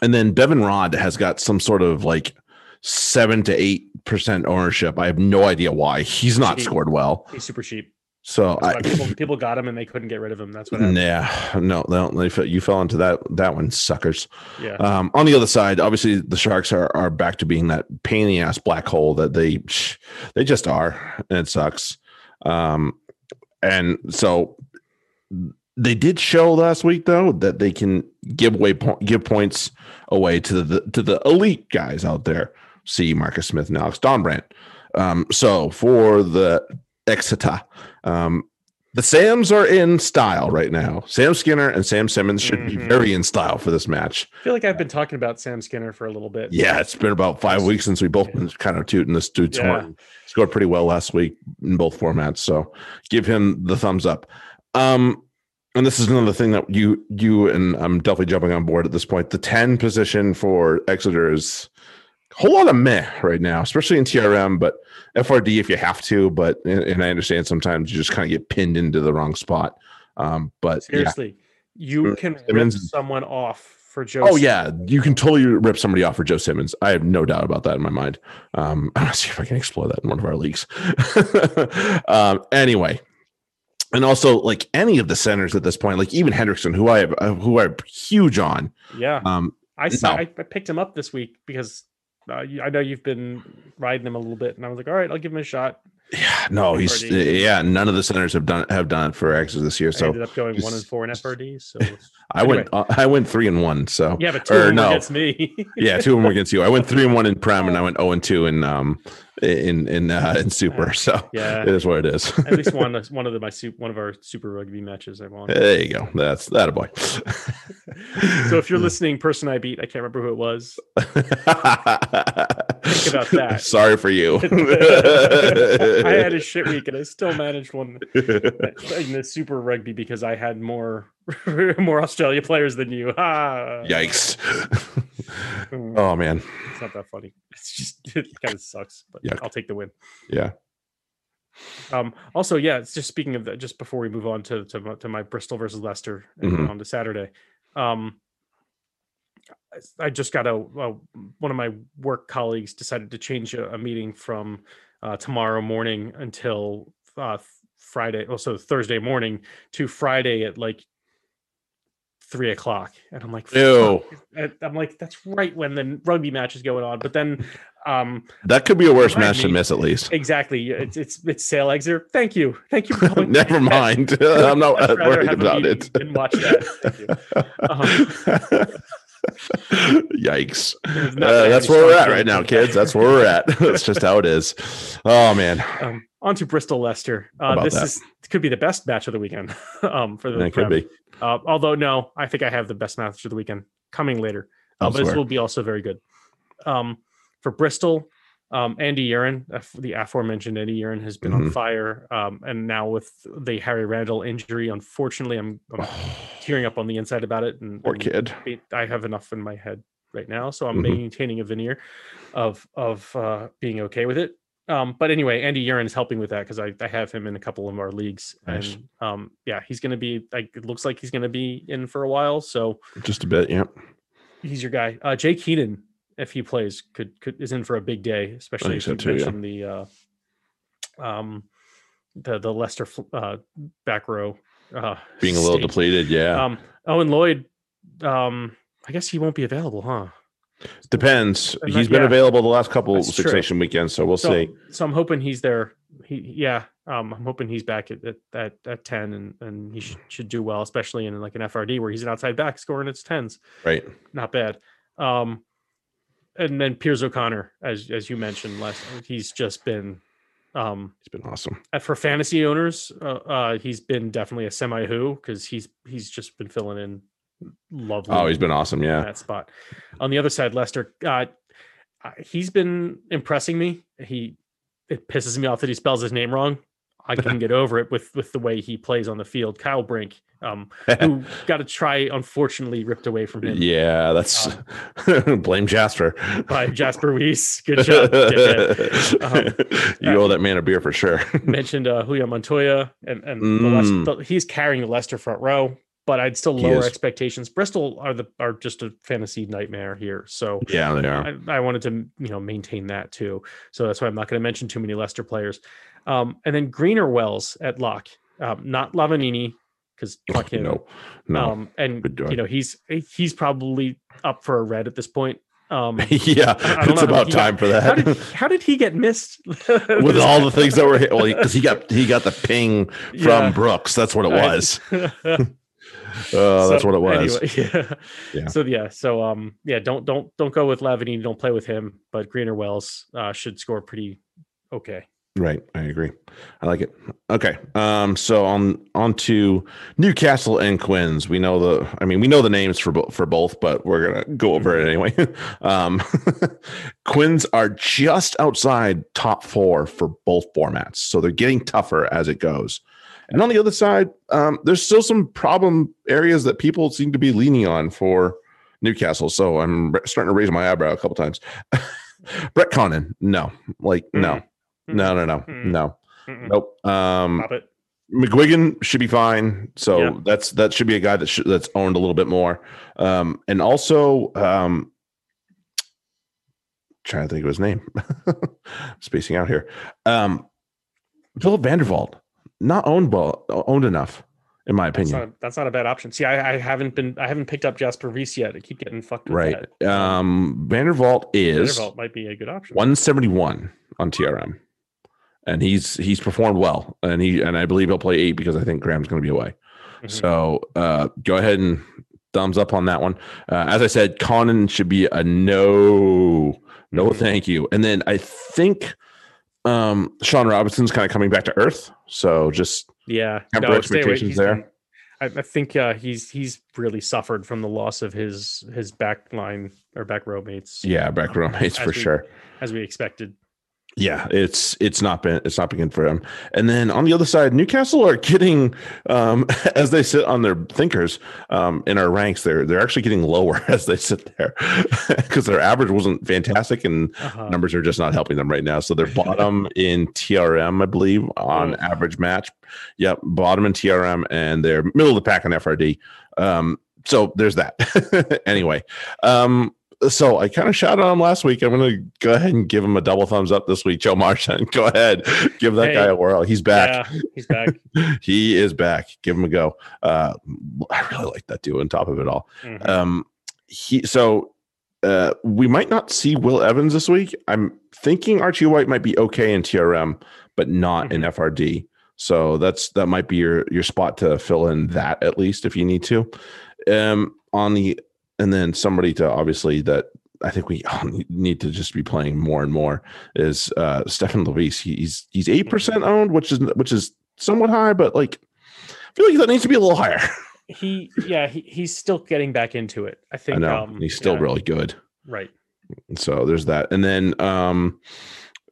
and then Devin Rod has got some sort of like seven to eight percent ownership. I have no idea why. He's not Cheap. scored well. He's super cheap. So I, people, people got him and they couldn't get rid of him. That's what happened. nah, no, no, they fell- you fell into that that one, suckers. Yeah. Um, on the other side, obviously the Sharks are are back to being that pain in the ass black hole that they they just are, and it sucks. Um, and so they did show last week though that they can give away po- give points away to the to the elite guys out there. See Marcus Smith and Alex Dombrandt. Um, so for the Exeter, um, the Sams are in style right now. Sam Skinner and Sam Simmonds should be Mhm. very in style for this match. I feel like I've been talking about Sam Skinner for a little bit. Yeah, it's been about five weeks since we both been kind of tooting this dude's Yeah. horn. Scored pretty well last week in both formats, so give him the thumbs up. Um, and this is another thing that you you and I'm definitely jumping on board at this point. The ten position for Exeter is whole lot of meh right now, especially in TRM, but FRD if you have to. But and, I understand sometimes you just kind of get pinned into the wrong spot. Um, but yeah. Seriously, you Mm, can rip someone off for Joe. Oh yeah, you can totally rip somebody off for Joe Simmonds. I have no doubt about that in my mind. Um, I'm gonna see if I can explore that in one of our leagues. um, anyway, and also like any of the centers at this point, like even Hendrickson, who I have, uh, who I'm huge on. yeah. Um, I saw. no. I, I picked him up this week because uh, I know you've been riding him a little bit, and I was like, all right, I'll give him a shot. yeah, no, he's FRD. yeah. None of the centers have done have done it for Exeter this year. I So ended up going one and four in FRD. So I went uh, I went three and one. So yeah, but two Or of them no. against me. yeah, two of them against you. I went three and one in Prem, and I went zero and two in um in in uh, in Super. So Yeah. it is what it is. At least one one of the my one of our super rugby matches I won. there you go. That's that a boy. So if you're listening, person I beat, I can't remember who it was. think about that. Sorry for you. I had a shit week and I still managed one in the super rugby because I had more more Australia players than you. Ah, Yikes. Oh man. It's not that funny. It's just it kind of sucks, but Yuck. I'll take the win. Yeah. Um, also, yeah, it's just speaking of that, just before we move on to to, my- to my Bristol versus Leicester and Mhm. on to Saturday. Um, I- I just got a, a one of my work colleagues decided to change a, a meeting from uh, tomorrow morning until uh, Friday, also Thursday morning to Friday at like three o'clock, and I'm like, Ew. I'm like, that's right when the rugby match is going on, but then. Um, That could be a worse match to miss at least. Exactly. It's it's it's sale exit. Thank you. Thank you for. Never mind. I'm not I'd worried about it. than watch that. Thank you. Um, Yikes. Uh, that's where we're at right now, kids. That's where we're at. That's just how it is. Oh man. um, on to Bristol Leicester. Uh, this that? is could be the best match of the weekend. um, for the It could be. Uh, although no, I think I have the best match of the weekend coming later. Uh, but this will be also very good. Um, for Bristol, um, Andy Uren, the aforementioned Andy Uren, has been on Mhm. fire. Um, and now with the Harry Randall injury, unfortunately, I'm, I'm tearing up on the inside about it. And, Poor and kid. I have enough in my head right now, so I'm Mhm. maintaining a veneer of of uh, being okay with it. Um, but anyway, Andy Uren is helping with that because I, I have him in a couple of our leagues, Nice. and um, yeah, he's going to be like it looks like he's going to be in for a while, so Just a bit. Yeah. he's your guy. Uh, Jay Keenan, if he plays, could could is in for a big day, especially if you too, yeah. the uh, um the the Leicester fl- uh, back row uh, Being a little state. depleted. Yeah. Um, Owen Lloyd, um, I guess he won't be available, huh? Depends. He's been yeah. available the last couple That's Six true. Weekends, so we'll so, see. So I'm hoping he's there. He, yeah, um, I'm hoping he's back at at, at, at ten, and and he should, should do well, especially in like an FRD where he's an outside back scoring its tens. Right. Not bad. Um, and then Piers O'Conor, as as you mentioned last, he's just been, um, He's been awesome. uh, for fantasy owners, uh, uh he's been definitely a semi who because he's he's just been filling in lovely. Oh, he's been awesome. Yeah. that spot. On the other side, Leicester, uh, uh, he's been impressing me. He it pisses me off that he spells his name wrong. I can get over it with with the way he plays on the field. Kyle Brink, um, who got a try unfortunately ripped away from him yeah. That's blame Jasper. by Jasper Wiese. Good job. Um, you owe that man a beer for sure. Mentioned uh, Julio Montoya, and and Mm. the- he's carrying the Leicester front row. But I'd still lower expectations. Bristol are the are just a fantasy nightmare here. So yeah, they are. I, I wanted to you know maintain that too. So that's why I'm not going to mention too many Leicester players. Um, and then Greener Wells at lock, um, not Lavanini because fuck him. No, no. Um, and you know he's he's probably up for a red at this point. Um, yeah, I don't it's about he got- time for how that. did how did he get missed With all the things that were hit, well, because he, got he got the ping from Yeah. Brooks. That's what it I- was. Uh, that's what it was. anyway, yeah. Yeah. So yeah. So um yeah, don't don't don't go with Lavanini. Don't play with him. But Greener Wells uh, should score pretty okay. Right, I agree. I like it. Okay, um, so on on to Newcastle and Quins. We know the, I mean, we know the names for bo- for both, but we're gonna go over it anyway. um, Quins are just outside top four for both formats, so they're getting tougher as it goes. And on the other side, um, there's still some problem areas that people seem to be leaning on for Newcastle. So I'm starting to raise my eyebrow a couple times. Brett Connon, no, like no. Mm. No, no, no, Mm. no, Mm-mm. nope. Um. McGuigan should be fine. So Yeah. that's that should be a guy that should, that's owned a little bit more. Um, and also, um, trying to think of his name, spacing out here. Um, Philip van der Walt, not owned well, owned enough, in my That's opinion. not, that's not a bad option. See, I, I haven't been I haven't picked up Jasper Reese yet. I keep getting fucked with right. that. Um, van der Walt is Vanderbilt might be a good option. 171 on TRM. And he's he's performed well, and he and I believe he'll play eight because I think Graham's going to be away. Mhm. So uh, go ahead and thumbs up on that one. Uh, as I said, Connon should be a no, no, Mhm. thank you. And then I think Um, Sean Robinson's kind of coming back to earth, so just Yeah, Temper away. expectations there. been- I, I think uh, he's he's really suffered from the loss of his his back line or back row mates. yeah, back row mates As for we- sure. as we expected. Yeah, it's it's not been it's not been good for him. And then on the other side, Newcastle are getting um as they sit on their thinkers um in our ranks, they're they're actually getting lower as they sit there because their average wasn't fantastic and Uh-huh. numbers are just not helping them right now. So they're bottom in TRM, I believe, on average match. Yep, bottom in TRM, and they're middle of the pack on FRD. Um, so there's that. anyway, um, so I kind of shouted on him last week. I'm going to go ahead and give him a double thumbs up this week. Joe Marston, go ahead, give that Hey. guy a whirl. He's back. Yeah, he's back. He is back. Give him a go. Uh, I really like that dude on top of it all. Mhm. Um, he so uh, we might not see Will Evans this week. I'm thinking Archie White might be okay in TRM, but not in FRD. So that's that might be your your spot to fill in that at least if you need to. Um, on the and then somebody to obviously that I think we all need to just be playing more and more is uh Stephan Lewies. He's he's eight percent owned, which is which is somewhat high, but like I feel like that needs to be a little higher. he yeah he, he's still getting back into it. I think I know um, he's still yeah, really good. right. So there's that. And then um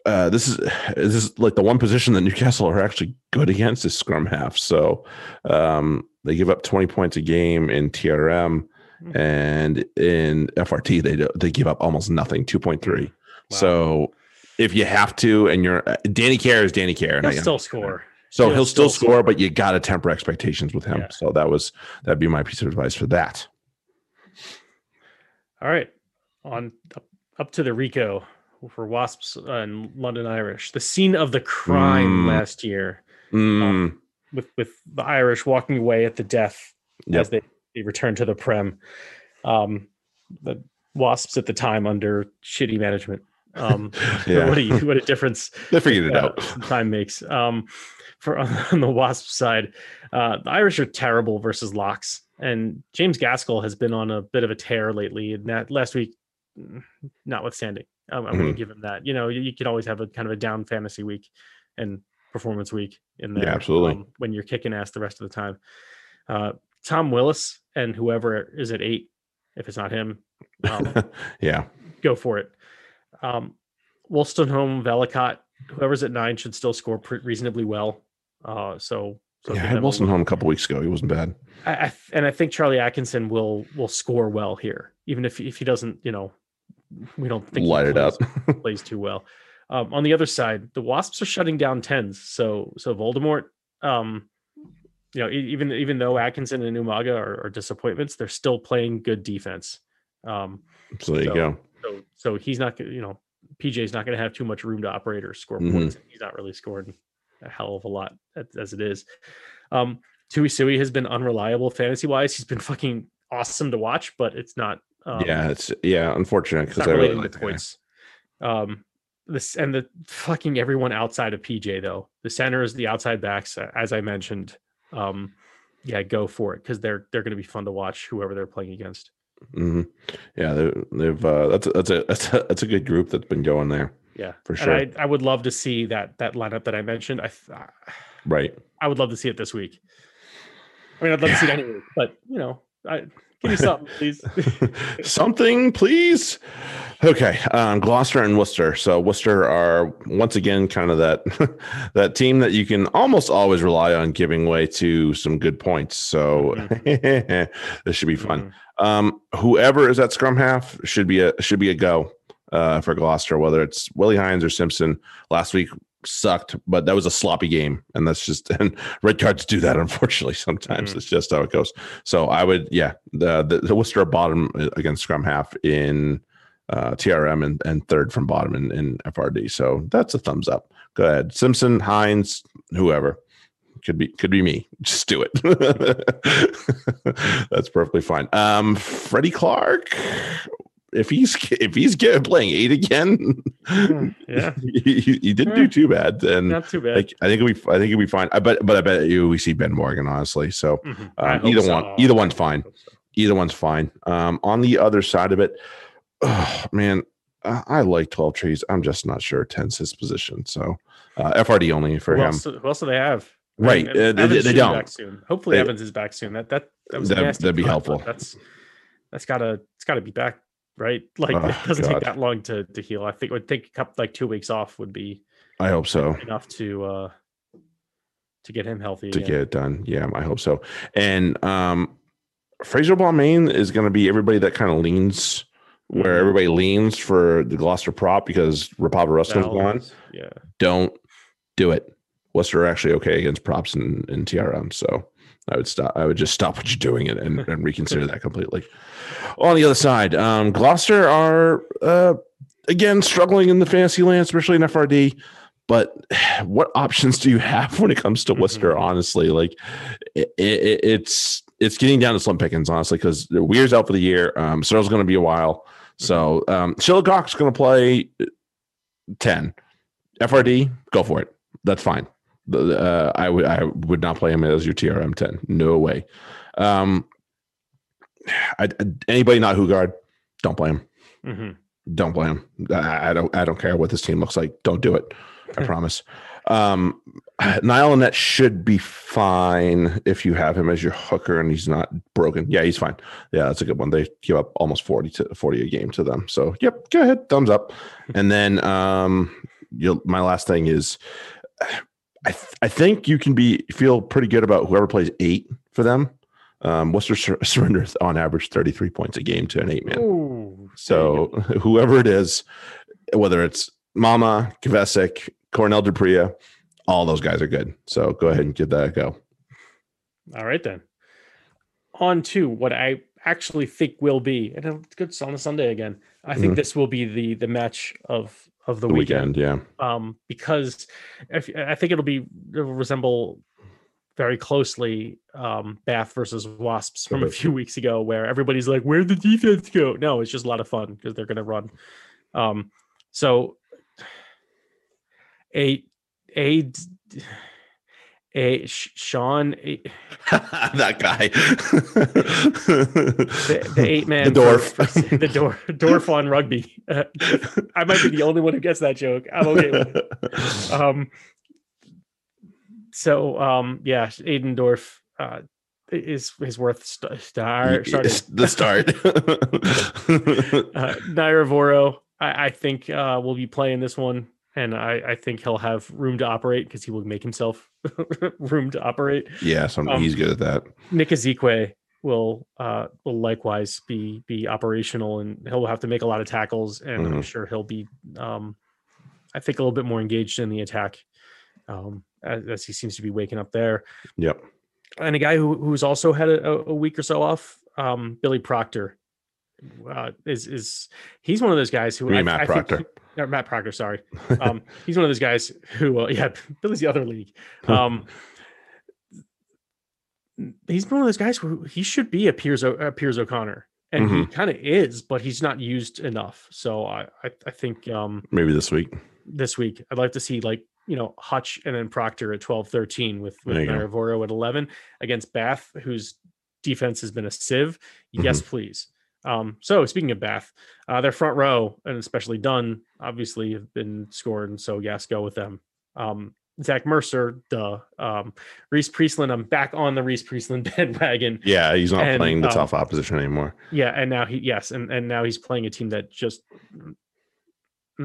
uh this is this is like the one position that Newcastle are actually good against is scrum half. So um they give up 20 points a game in TRM Mhm. and in FRT they they give up almost nothing, 2.3. Wow. So if you have to and you're uh, Danny Care is Danny Care and He'll I- still score. So he'll he'll still still score, but you got to temper expectations with him. Yeah. So that was that'd be my piece of advice for that. All right, on up, up to the Ricoh for Wasps and London Irish, the scene of the crime Mm. last year, Mm, with with the Irish walking away at the death Yep. as they, they return to the Prem. Um, the Wasps at the time under shitty management. Um, Yeah. what a what a difference they figured it uh, out. time makes. Um, for on the Wasp side, uh, the Irish are terrible versus locks, and James Gaskell has been on a bit of a tear lately. And that last week, mm, notwithstanding, um, I'm going Mhm. to give him that. You know, you, you can always have a kind of a down fantasy week and performance week in Yeah, there. absolutely. um, when you're kicking ass the rest of the time. Uh, Tom Willis and whoever is at eight, if it's not him, um, yeah. go for it. Um, Wolstenholme, Velicott, whoever's at nine should still score pre- reasonably well. Uh, so, so Yeah, I had Wolstenholme a couple weeks ago. He wasn't bad. I, I, and I think Charlie Atkinson will will score well here, even if if he doesn't, you know, we don't think Light it plays, up. plays too well. Um, on the other side, the Wasps are shutting down tens. So so Voldemort, um, you know, even even though Atkinson and Umaga are, are disappointments, they're still playing good defense. Um, So there you So- go. so so he's not you know, PJ's not going to have too much room to operate or score Mhm. points. He's not really scoring a hell of a lot as, as it is. Um, Tui Sui has been unreliable fantasy wise. He's been fucking awesome to watch, but it's not. Um, yeah, it's yeah, unfortunate because I really like to the guy. points. Um, this and the fucking everyone outside of PJ though. The centers, the outside backs, as I mentioned. Um, yeah, go for it because they're they're going to be fun to watch. Whoever they're playing against. hmm Yeah, they, they've uh, that's a, that's a that's a that's a good group that's been going there. Yeah, For and sure. I, I would love to see that that lineup that I mentioned. I th- Right. I would love to see it this week. I mean, I'd love to see it any week, but you know, I give me something, please. Something, please. Okay, um, Gloucester and Worcester. So Worcester are once again kind of that that team that you can almost always rely on giving way to some good points. So this should be fun. Mhm. Um, whoever is at scrum half should be a should be a go uh, for Gloucester. Whether it's Willie Hines or Simpson. Last week sucked, but that was a sloppy game, and that's just and red cards do that. Unfortunately, sometimes Mhm. it's just how it goes. So I would, yeah, the the, the Worcester bottom uh, against scrum half in uh, TRM and, and third from bottom in, in FRD. So that's a thumbs up. Go ahead, Simpson, Hines, whoever. Could be could be me. Just do it. That's perfectly fine. Um, Freddie Clark, if he's if he's playing eight again, Hmm, yeah. he, he- didn't do too bad. And Not too bad. like, I think we I think it'll be fine. I bet, but I bet you we see Ben Morgan honestly. So Mhm. I um, either so. one, either one's fine. so. Either one's fine. Um, on the other side of it, oh man, uh, I like Twelvetrees. I'm just not sure 10's his position. So uh, FRD only for Who him. else, who else do they have? I Right, mean, uh, they- they don't. Back soon. Hopefully, They- Evans is back soon. That that that was nasty that'd be helpful. That's that's gotta it's gotta be back right. Like Oh, it doesn't God. take that long to to heal. I think it would take a couple like two weeks off would be I hope so. enough to uh to get him healthy. to again. get it done. Yeah, I hope so. And um Fraser Balmain is going to be everybody that kind of leans where Mhm. everybody leans for the Gloucester prop because Rapava That gone. Yeah. Don't do it. Worcester are actually okay against props and, and TRM. So I would stop. I would just stop what you're doing and, and, and reconsider that completely. On the other side, um, Gloucester are uh, again struggling in the fantasy land, especially in FRD. But what options do you have when it comes to Worcester? Mhm. Honestly, like it, it, it's it's getting down to slim pickings, honestly, because Weir's out for the year. Um, Searle's going to be a while. So um, Shillcock's going to play ten. FRD, go for it. That's fine. Uh, I would I would not play him as your TRM ten. No way. Um, I, anybody not guard, don't play him. Mhm. Don't play him. I, I don't. I don't care what this team looks like. Don't do it. I promise. Um, Niall Annett should be fine if you have him as your hooker and he's not broken. Yeah, he's fine. Yeah, that's a good one. They give up almost 40 to 40 a game to them. So yep, go ahead. Thumbs up. And then um you'll my last thing is I th- I think you can be feel pretty good about whoever plays eight for them. Um Worcester sur- surrenders on average 33 points a game to an eight man. Ooh, So whoever it is, whether it's Mama, Kvesic, Cornell Du Preez, all those guys are good. So go ahead and give that a go. All right then. On to what I actually think will be, and it's good on a Sunday again. I think Mhm. this will be the the match of of the, The weekend. weekend, yeah. um, because if, I think it'll be it'll resemble very closely um, Bath versus Wasps from a few weeks ago, where everybody's like, "Where'd the defense go?" No, it's just a lot of fun because they're going to run. Um, so a a a Sh- Sean a, that guy. the, the eight man The dwarf. the dwarf dwarf on rugby. Uh, I might be the only one who gets that joke. I'm okay with it. um so um yeah aiden dorf uh is is worth st- star starting the start. uh Naiyaravoro, I, I think uh will be playing this one and I, I think he'll have room to operate because he will make himself room to operate. yeah, so Um, he's good at that. Nick Isiekwe will uh will likewise be be operational and he'll have to make a lot of tackles and I'm Mhm. sure he'll be um I think a little bit more engaged in the attack um as, as he seems to be waking up there. Yep. And a guy who who's also had a, a week or so off, um Billy Proctor. Uh, is is he's one of those guys who I, Matt I think- Proctor. Or Matt Proctor, sorry. Um, he's one of those guys who, uh, yeah, Billy's the other league. Um, he's one of those guys who he should be a Piers, O- a Piers O'Conor, and he Mm-hmm. kind of is, but he's not used enough. So I, I, I think um, Maybe this week. this week I'd like to see like you know Hutch and then Proctor at 12, 13 with with There you go. Naiyaravoro at eleven against Bath, whose defense has been a sieve. Mm-hmm. Yes, please. Um, so speaking of Bath, uh, their front row and especially Dunn obviously have been scored, and so yes, go with them. Um, Zach Mercer, duh. Um, Rhys Priestland, I'm back on the Rhys Priestland bandwagon. Yeah, he's not And, playing the um, tough opposition anymore. Yeah, and now he yes, and and now he's playing a team that just mm,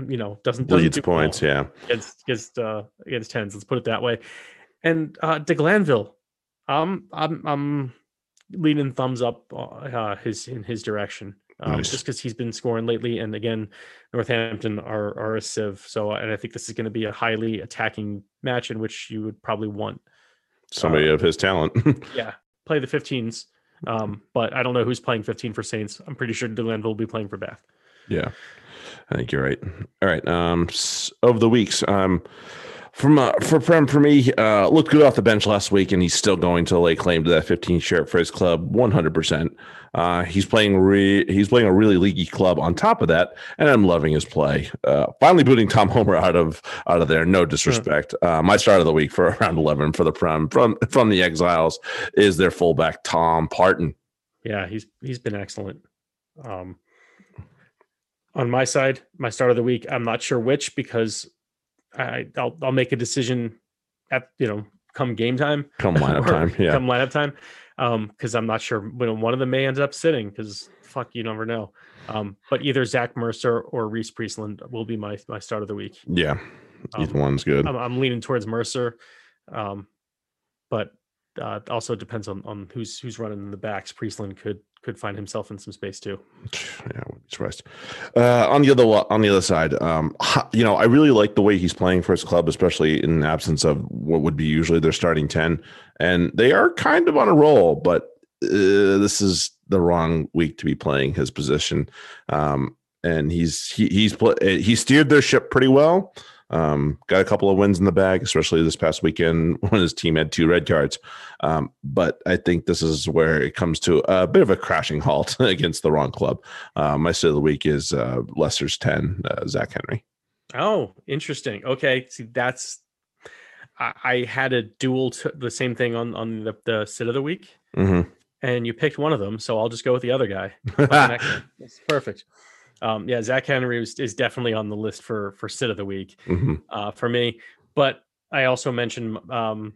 you know doesn't, doesn't Leads do well points, yeah. against against uh against tens. Let's put it that way. And uh De Glanville, um, I'm I'm leaning thumbs up uh, his in his direction. Um, Nice. just because he's been scoring lately, and again, Northampton are are a sieve. So, and I think this is going to be a highly attacking match in which you would probably want, Somebody of his talent. yeah, play the 15s. Um, but I don't know who's playing 15 for Saints. I'm pretty sure De Glanville will be playing for Bath. Yeah, I think you're right. All right. Um, of the weeks, um, from uh, for Prem for me, uh, looked good off the bench last week, and he's still going to lay claim to that 15 share for his club, 100. percent Uh, he's playing re- he's playing a really leaky club on top of that, and I'm loving his play. Uh, finally booting Tom Homer out of out of there. No disrespect. Uh, my start of the week for around 11 for the Prem from from the Exiles is their fullback Tom Parton. Yeah, he's he's been excellent. Um, On my side, my start of the week, I'm not sure which because I I'll I'll make a decision at you know come game time, Come lineup time. Yeah. come lineup time, um because I'm not sure when one of them may end up sitting because fuck you never know. Um, but either Zach Mercer or Rhys Priestland will be my my start of the week. yeah. Either Um, one's good. I'm, I'm leaning towards Mercer, um, but uh, also depends on on who's who's running in the backs. Priestland could could find himself in some space too. Yeah, I wouldn't be surprised. Uh, on the other on the other side, um, you know, I really like the way he's playing for his club, especially in absence of what would be usually their starting ten, and they are kind of on a roll. But uh, this is the wrong week to be playing his position, um, and he's he, he's uh, he steered their ship pretty well. Um, got a couple of wins in the bag, especially this past weekend when his team had two red cards. Um, but I think this is where it comes to a bit of a crashing halt against the wrong club. Uh, my sit of the week is uh, Leicester's 10, uh, Zach Henry. Oh, interesting. Okay, see that's I, I had a dual t- the same thing on on the, the sit of the week, Mm-hmm. and you picked one of them, so I'll just go with the other guy. That's perfect. Um, yeah, Zack Henry is, is definitely on the list for for sit of the week. hmm uh, for me. But I also mentioned um,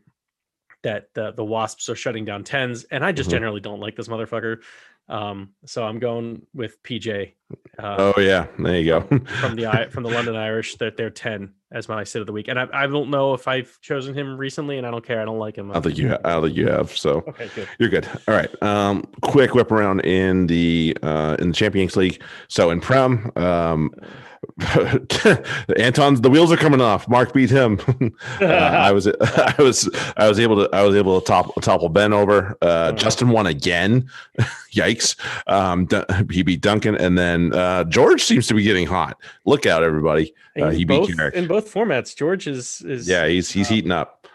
that the, the Wasps are shutting down tens, and I just Mhm. generally don't like this motherfucker. Um, so I'm going with PJ uh, Oh, yeah. There you go. from the from the London Irish. That they're ten as my sit of the week, and I, I don't know if I've chosen him recently, and I don't care. I don't like him. I don't think you. Ha- I don't think you have. So Okay, good. You're good. All right. Um, quick whip around in the uh, in the Champions League. So in Prem, um, Anton's the wheels are coming off. Mark beat him. uh, I was I was I was able to I was able to top, topple Ben over. Uh, Oh. Justin won again. Yikes! Um, he beat Duncan, and then uh, George seems to be getting hot. Look out, everybody! Uh, he beat both, Carrick. in both formats. George is is Yeah, he's he's uh, heating up.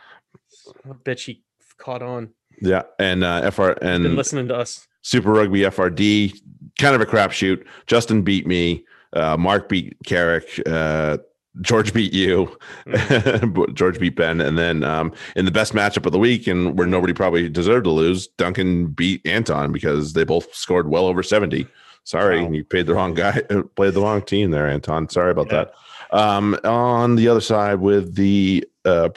I bet she caught on. Yeah, and uh, FR Been and listening to us. Super Rugby FRD, kind of a crapshoot. Justin beat me. Uh, Mark beat Carrick. Uh, George beat you. But George beat Ben. And then um, in the best matchup of the week, and where nobody probably deserved to lose, Duncan beat Anton because they both scored well over 70. Sorry, Wow. you paid the wrong guy, played the wrong team there, Anton. Sorry about Yeah. that. Um, on the other side with the uh,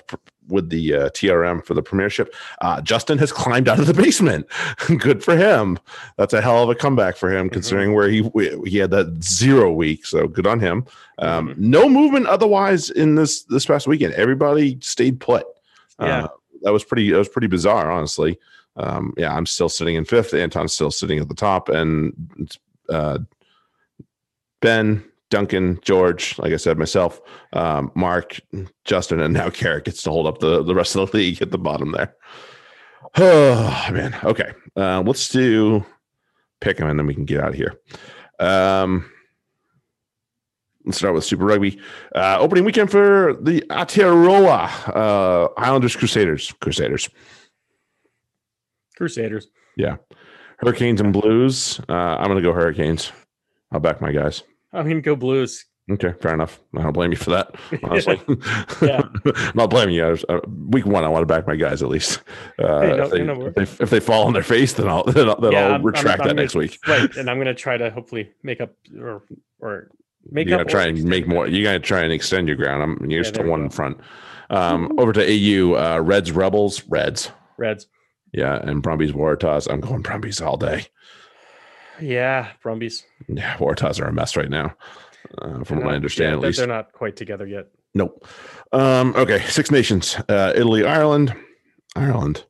with the uh, TRM for the premiership, uh, Justin has climbed out of the basement. Good for him. That's a hell of a comeback for him, Mhm. considering where he he had that zero week. So good on him. Um, Mhm. No movement otherwise in this this past weekend. Everybody stayed put. Yeah. Uh, that was pretty. That was pretty bizarre, honestly. Um, yeah, I'm still sitting in fifth. Anton's still sitting at the top, and uh, Ben, Duncan, George, like I said, myself, um, Mark, Justin, and now Carrick gets to hold up the, the rest of the league at the bottom there. Oh man. Okay. Uh, let's do pick them and then we can get out of here. Um, let's start with Super Rugby. Uh, opening weekend for the Aotearoa uh, Highlanders Crusaders. Crusaders. Crusaders. Hurricanes and Blues. Uh, I'm going to go Hurricanes. I'll back my guys. I'm gonna go Blues. Okay, fair enough. I don't blame you for that. Honestly, Yeah. I'm not blaming you. I was, uh, week one, I want to back my guys at least. Uh, Hey, no- if, they, no, if, they, if they fall on their face, then I'll then I'll, then Yeah, I'll I'm- I'm- retract I'm that gonna- next week. right and i'm going to try to hopefully make up or or make you up try and make more. You gotta try and extend your ground. I'm you're Yeah, still one go. in front. Um, over to AU, uh, Reds, Rebels, Reds. reds Yeah, and Brumbies, Waratahs. I'm going Brumbies all day. yeah brumbies Yeah, Waratahs are a mess right now, uh, from what I understand yeah, at they're- least. they're not quite together yet Nope. Um, okay, Six Nations, uh, Italy, Ireland, Ireland.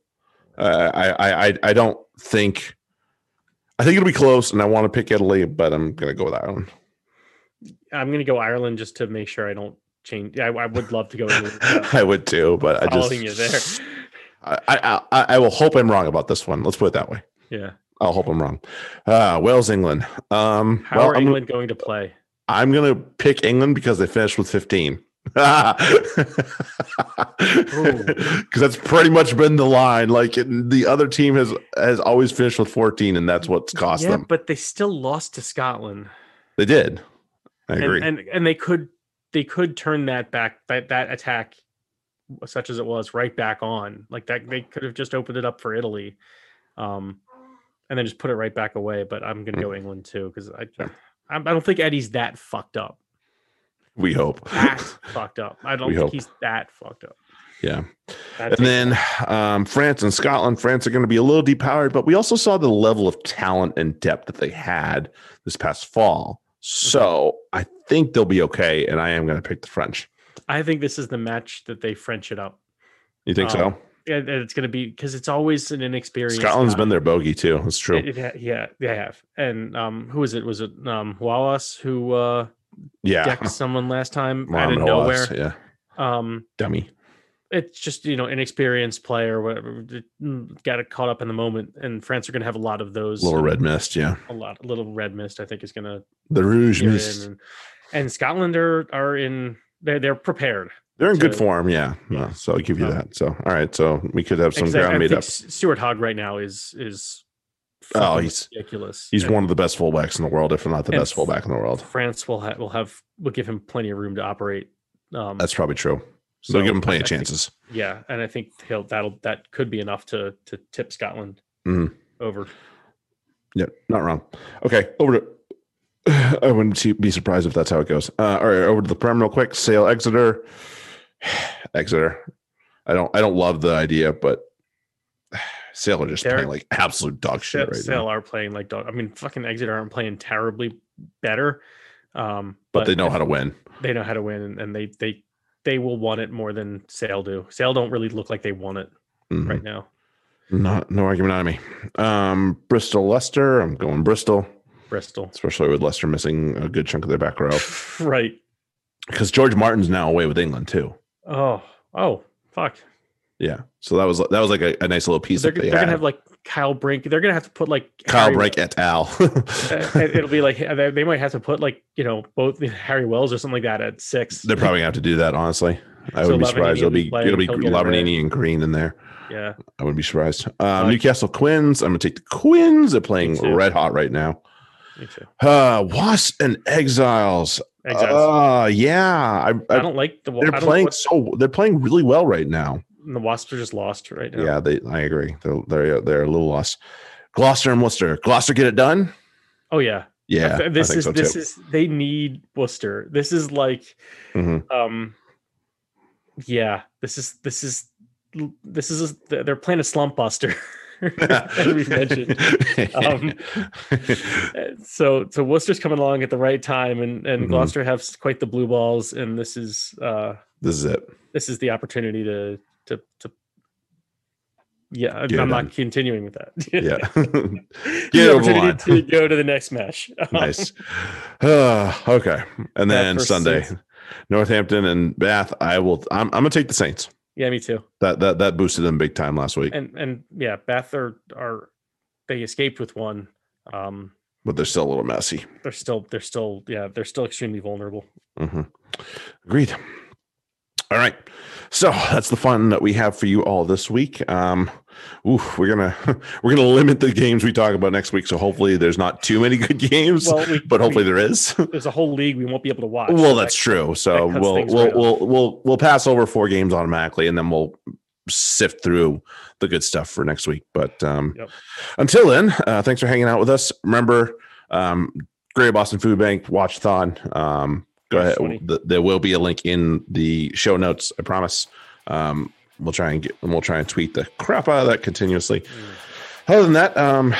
Uh, I, I, I, I don't think. I think it'll be close, and I want to pick Italy, but I'm gonna go with Ireland. i'm going to go ireland just to make sure i don't change yeah, I, I would love to go uh, I would too, but I just you there I, I, I, will hope I'm wrong about this one. Let's put it that way. yeah I'll hope I'm wrong. Uh, Wales, England. Um, how well, are I'm, england going to play I'm gonna pick England because they finished with 15. Because that's pretty much been the line. Like it, the other team has has always finished with 14, and that's what's cost yeah them. but they still lost to scotland They did. I and, agree. and and they could they could turn that back that that attack such as it was right back on like that they could have just opened it up for italy um and then just put it right back away but i'm gonna go england too because i I don't think Eddie's that fucked up. We hope. That fucked up. I don't We think hope. he's that fucked up. Yeah. And then um, France and Scotland. France are going to be a little depowered, but we also saw the level of talent and depth that they had this past fall. So I think they'll be okay. And I am going to pick the French. I think this is the match that they French it up. You think Um, so? Yeah, it's going to be because it's always an inexperienced. Scotland's guy. been their bogey too. That's true. It- it yeah, they have. And um, who was it? Was it um Haouas who uh yeah. decked someone last time out Mohamed of nowhere? Yeah. Um, Dummy. it's just you know inexperienced player, whatever. mm, Got it caught up in the moment, and France are going to have a lot of those. Little red mist. Yeah. a lot, little red mist. I think is going to The Rouge Mist. and, and Scotland are are in. They're they're prepared. They're in good form. Yeah. Yeah. Yeah. So I'll give you Um, that. So, all right. So we could have some I- ground I made up. Stuart Hogg right now is is. Oh, he's- ridiculous. He's And one of the best fullbacks in the world, if not the best fullback in the world. France will have will have will give him plenty of room to operate. Um, That's probably true. So they'll give him plenty I- of I think- chances. yeah, and I think he'll that'll that could be enough to to tip Scotland Mhm. over. Yep, not wrong. Okay, over to. I wouldn't be surprised if that's how it goes. Uh, all right, over to the Prem real quick. Sale Exeter. Exeter. I don't. I don't love the idea, but Sale are just They're- playing like absolute dog shit Sale, right Sale now. are playing like dog. I mean, fucking Exeter aren't playing terribly better, um, But they know how to win. they know how to win, and, they they they will want it more than Sale do. Sale don't really look like they want it Mhm. right now. Not no argument on me. Um, Bristol Leicester. I'm going Bristol, Bristol, especially with Leicester missing a good chunk of their back row right? because George Martin's now away with England too. Oh, oh, fuck. Yeah, so that was that was like a, a nice little piece They're, they're gonna have like Kyle Brink. They're gonna have to put like Kyle Harry- Brink et al. uh, it'll be like they they might have to put like you know both Harry Wells or something like that at six. They're probably gonna have to do that. Honestly, I So wouldn't be surprised. It'll be it'll be he'll get a red. Lavanini and Green in there. yeah, I wouldn't be surprised. Um, Newcastle Quins. I'm gonna take the Quins. They're playing red hot right now. Me too. Uh, Wasp and Exiles. Exiles. Uh, yeah, I, I I, don't like the. They're playing so. They're playing really well right now. the Wasps are just lost right now. Yeah, they. I agree. They're they're they're a little lost. Gloucester and Worcester. Gloucester get it done. Oh yeah. Yeah, Th- This is so this is they need Worcester. This is like Mhm. um yeah, this is this is this is a, they're playing a slump buster. as we mentioned. Um, so so Worcester's coming along at the right time and and Mhm. Gloucester have quite the blue balls and this is uh this is it. this is the opportunity to to to yeah, I'm I'm not continuing with that. Yeah. Get the over the opportunity to go to the next match. nice. Uh, okay, and then Sunday, Saints. Northampton and Bath. I will. I'm. I'm gonna take the Saints. Yeah, me too. That that that boosted them big time last week, And and yeah, Bath are are they escaped with one. Um, but they're still a little messy. they're still they're still yeah they're still extremely vulnerable. hmm Agreed. All right. So that's the fun that we have for you all this week. Um, oof, we're gonna we're gonna limit the games we talk about next week. So hopefully there's not too many good games, Well, we, but hopefully we- there is. there's a whole league we won't be able to watch. well, so that's that- true. So cuts we'll we'll, right off. we'll we'll we'll pass over four games automatically, and then we'll sift through the good stuff for next week. But um, Yep. until then, uh, thanks for hanging out with us. Remember, um, Greater Boston Food Bank Watchathon. Um, go March ahead. 20. Th- there will be a link in the show notes. I promise. Um, we'll try and get and we'll try and tweet the crap out of that continuously. Mm. Other than that, um,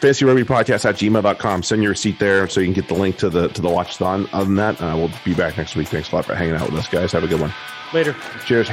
fantasy rugby podcast at gmail.com. Send your receipt there so you can get the link to the to the watchathon. Other than that, uh, we'll be back next week. Thanks a lot for hanging out with us, guys. Have a good one. later. Cheers.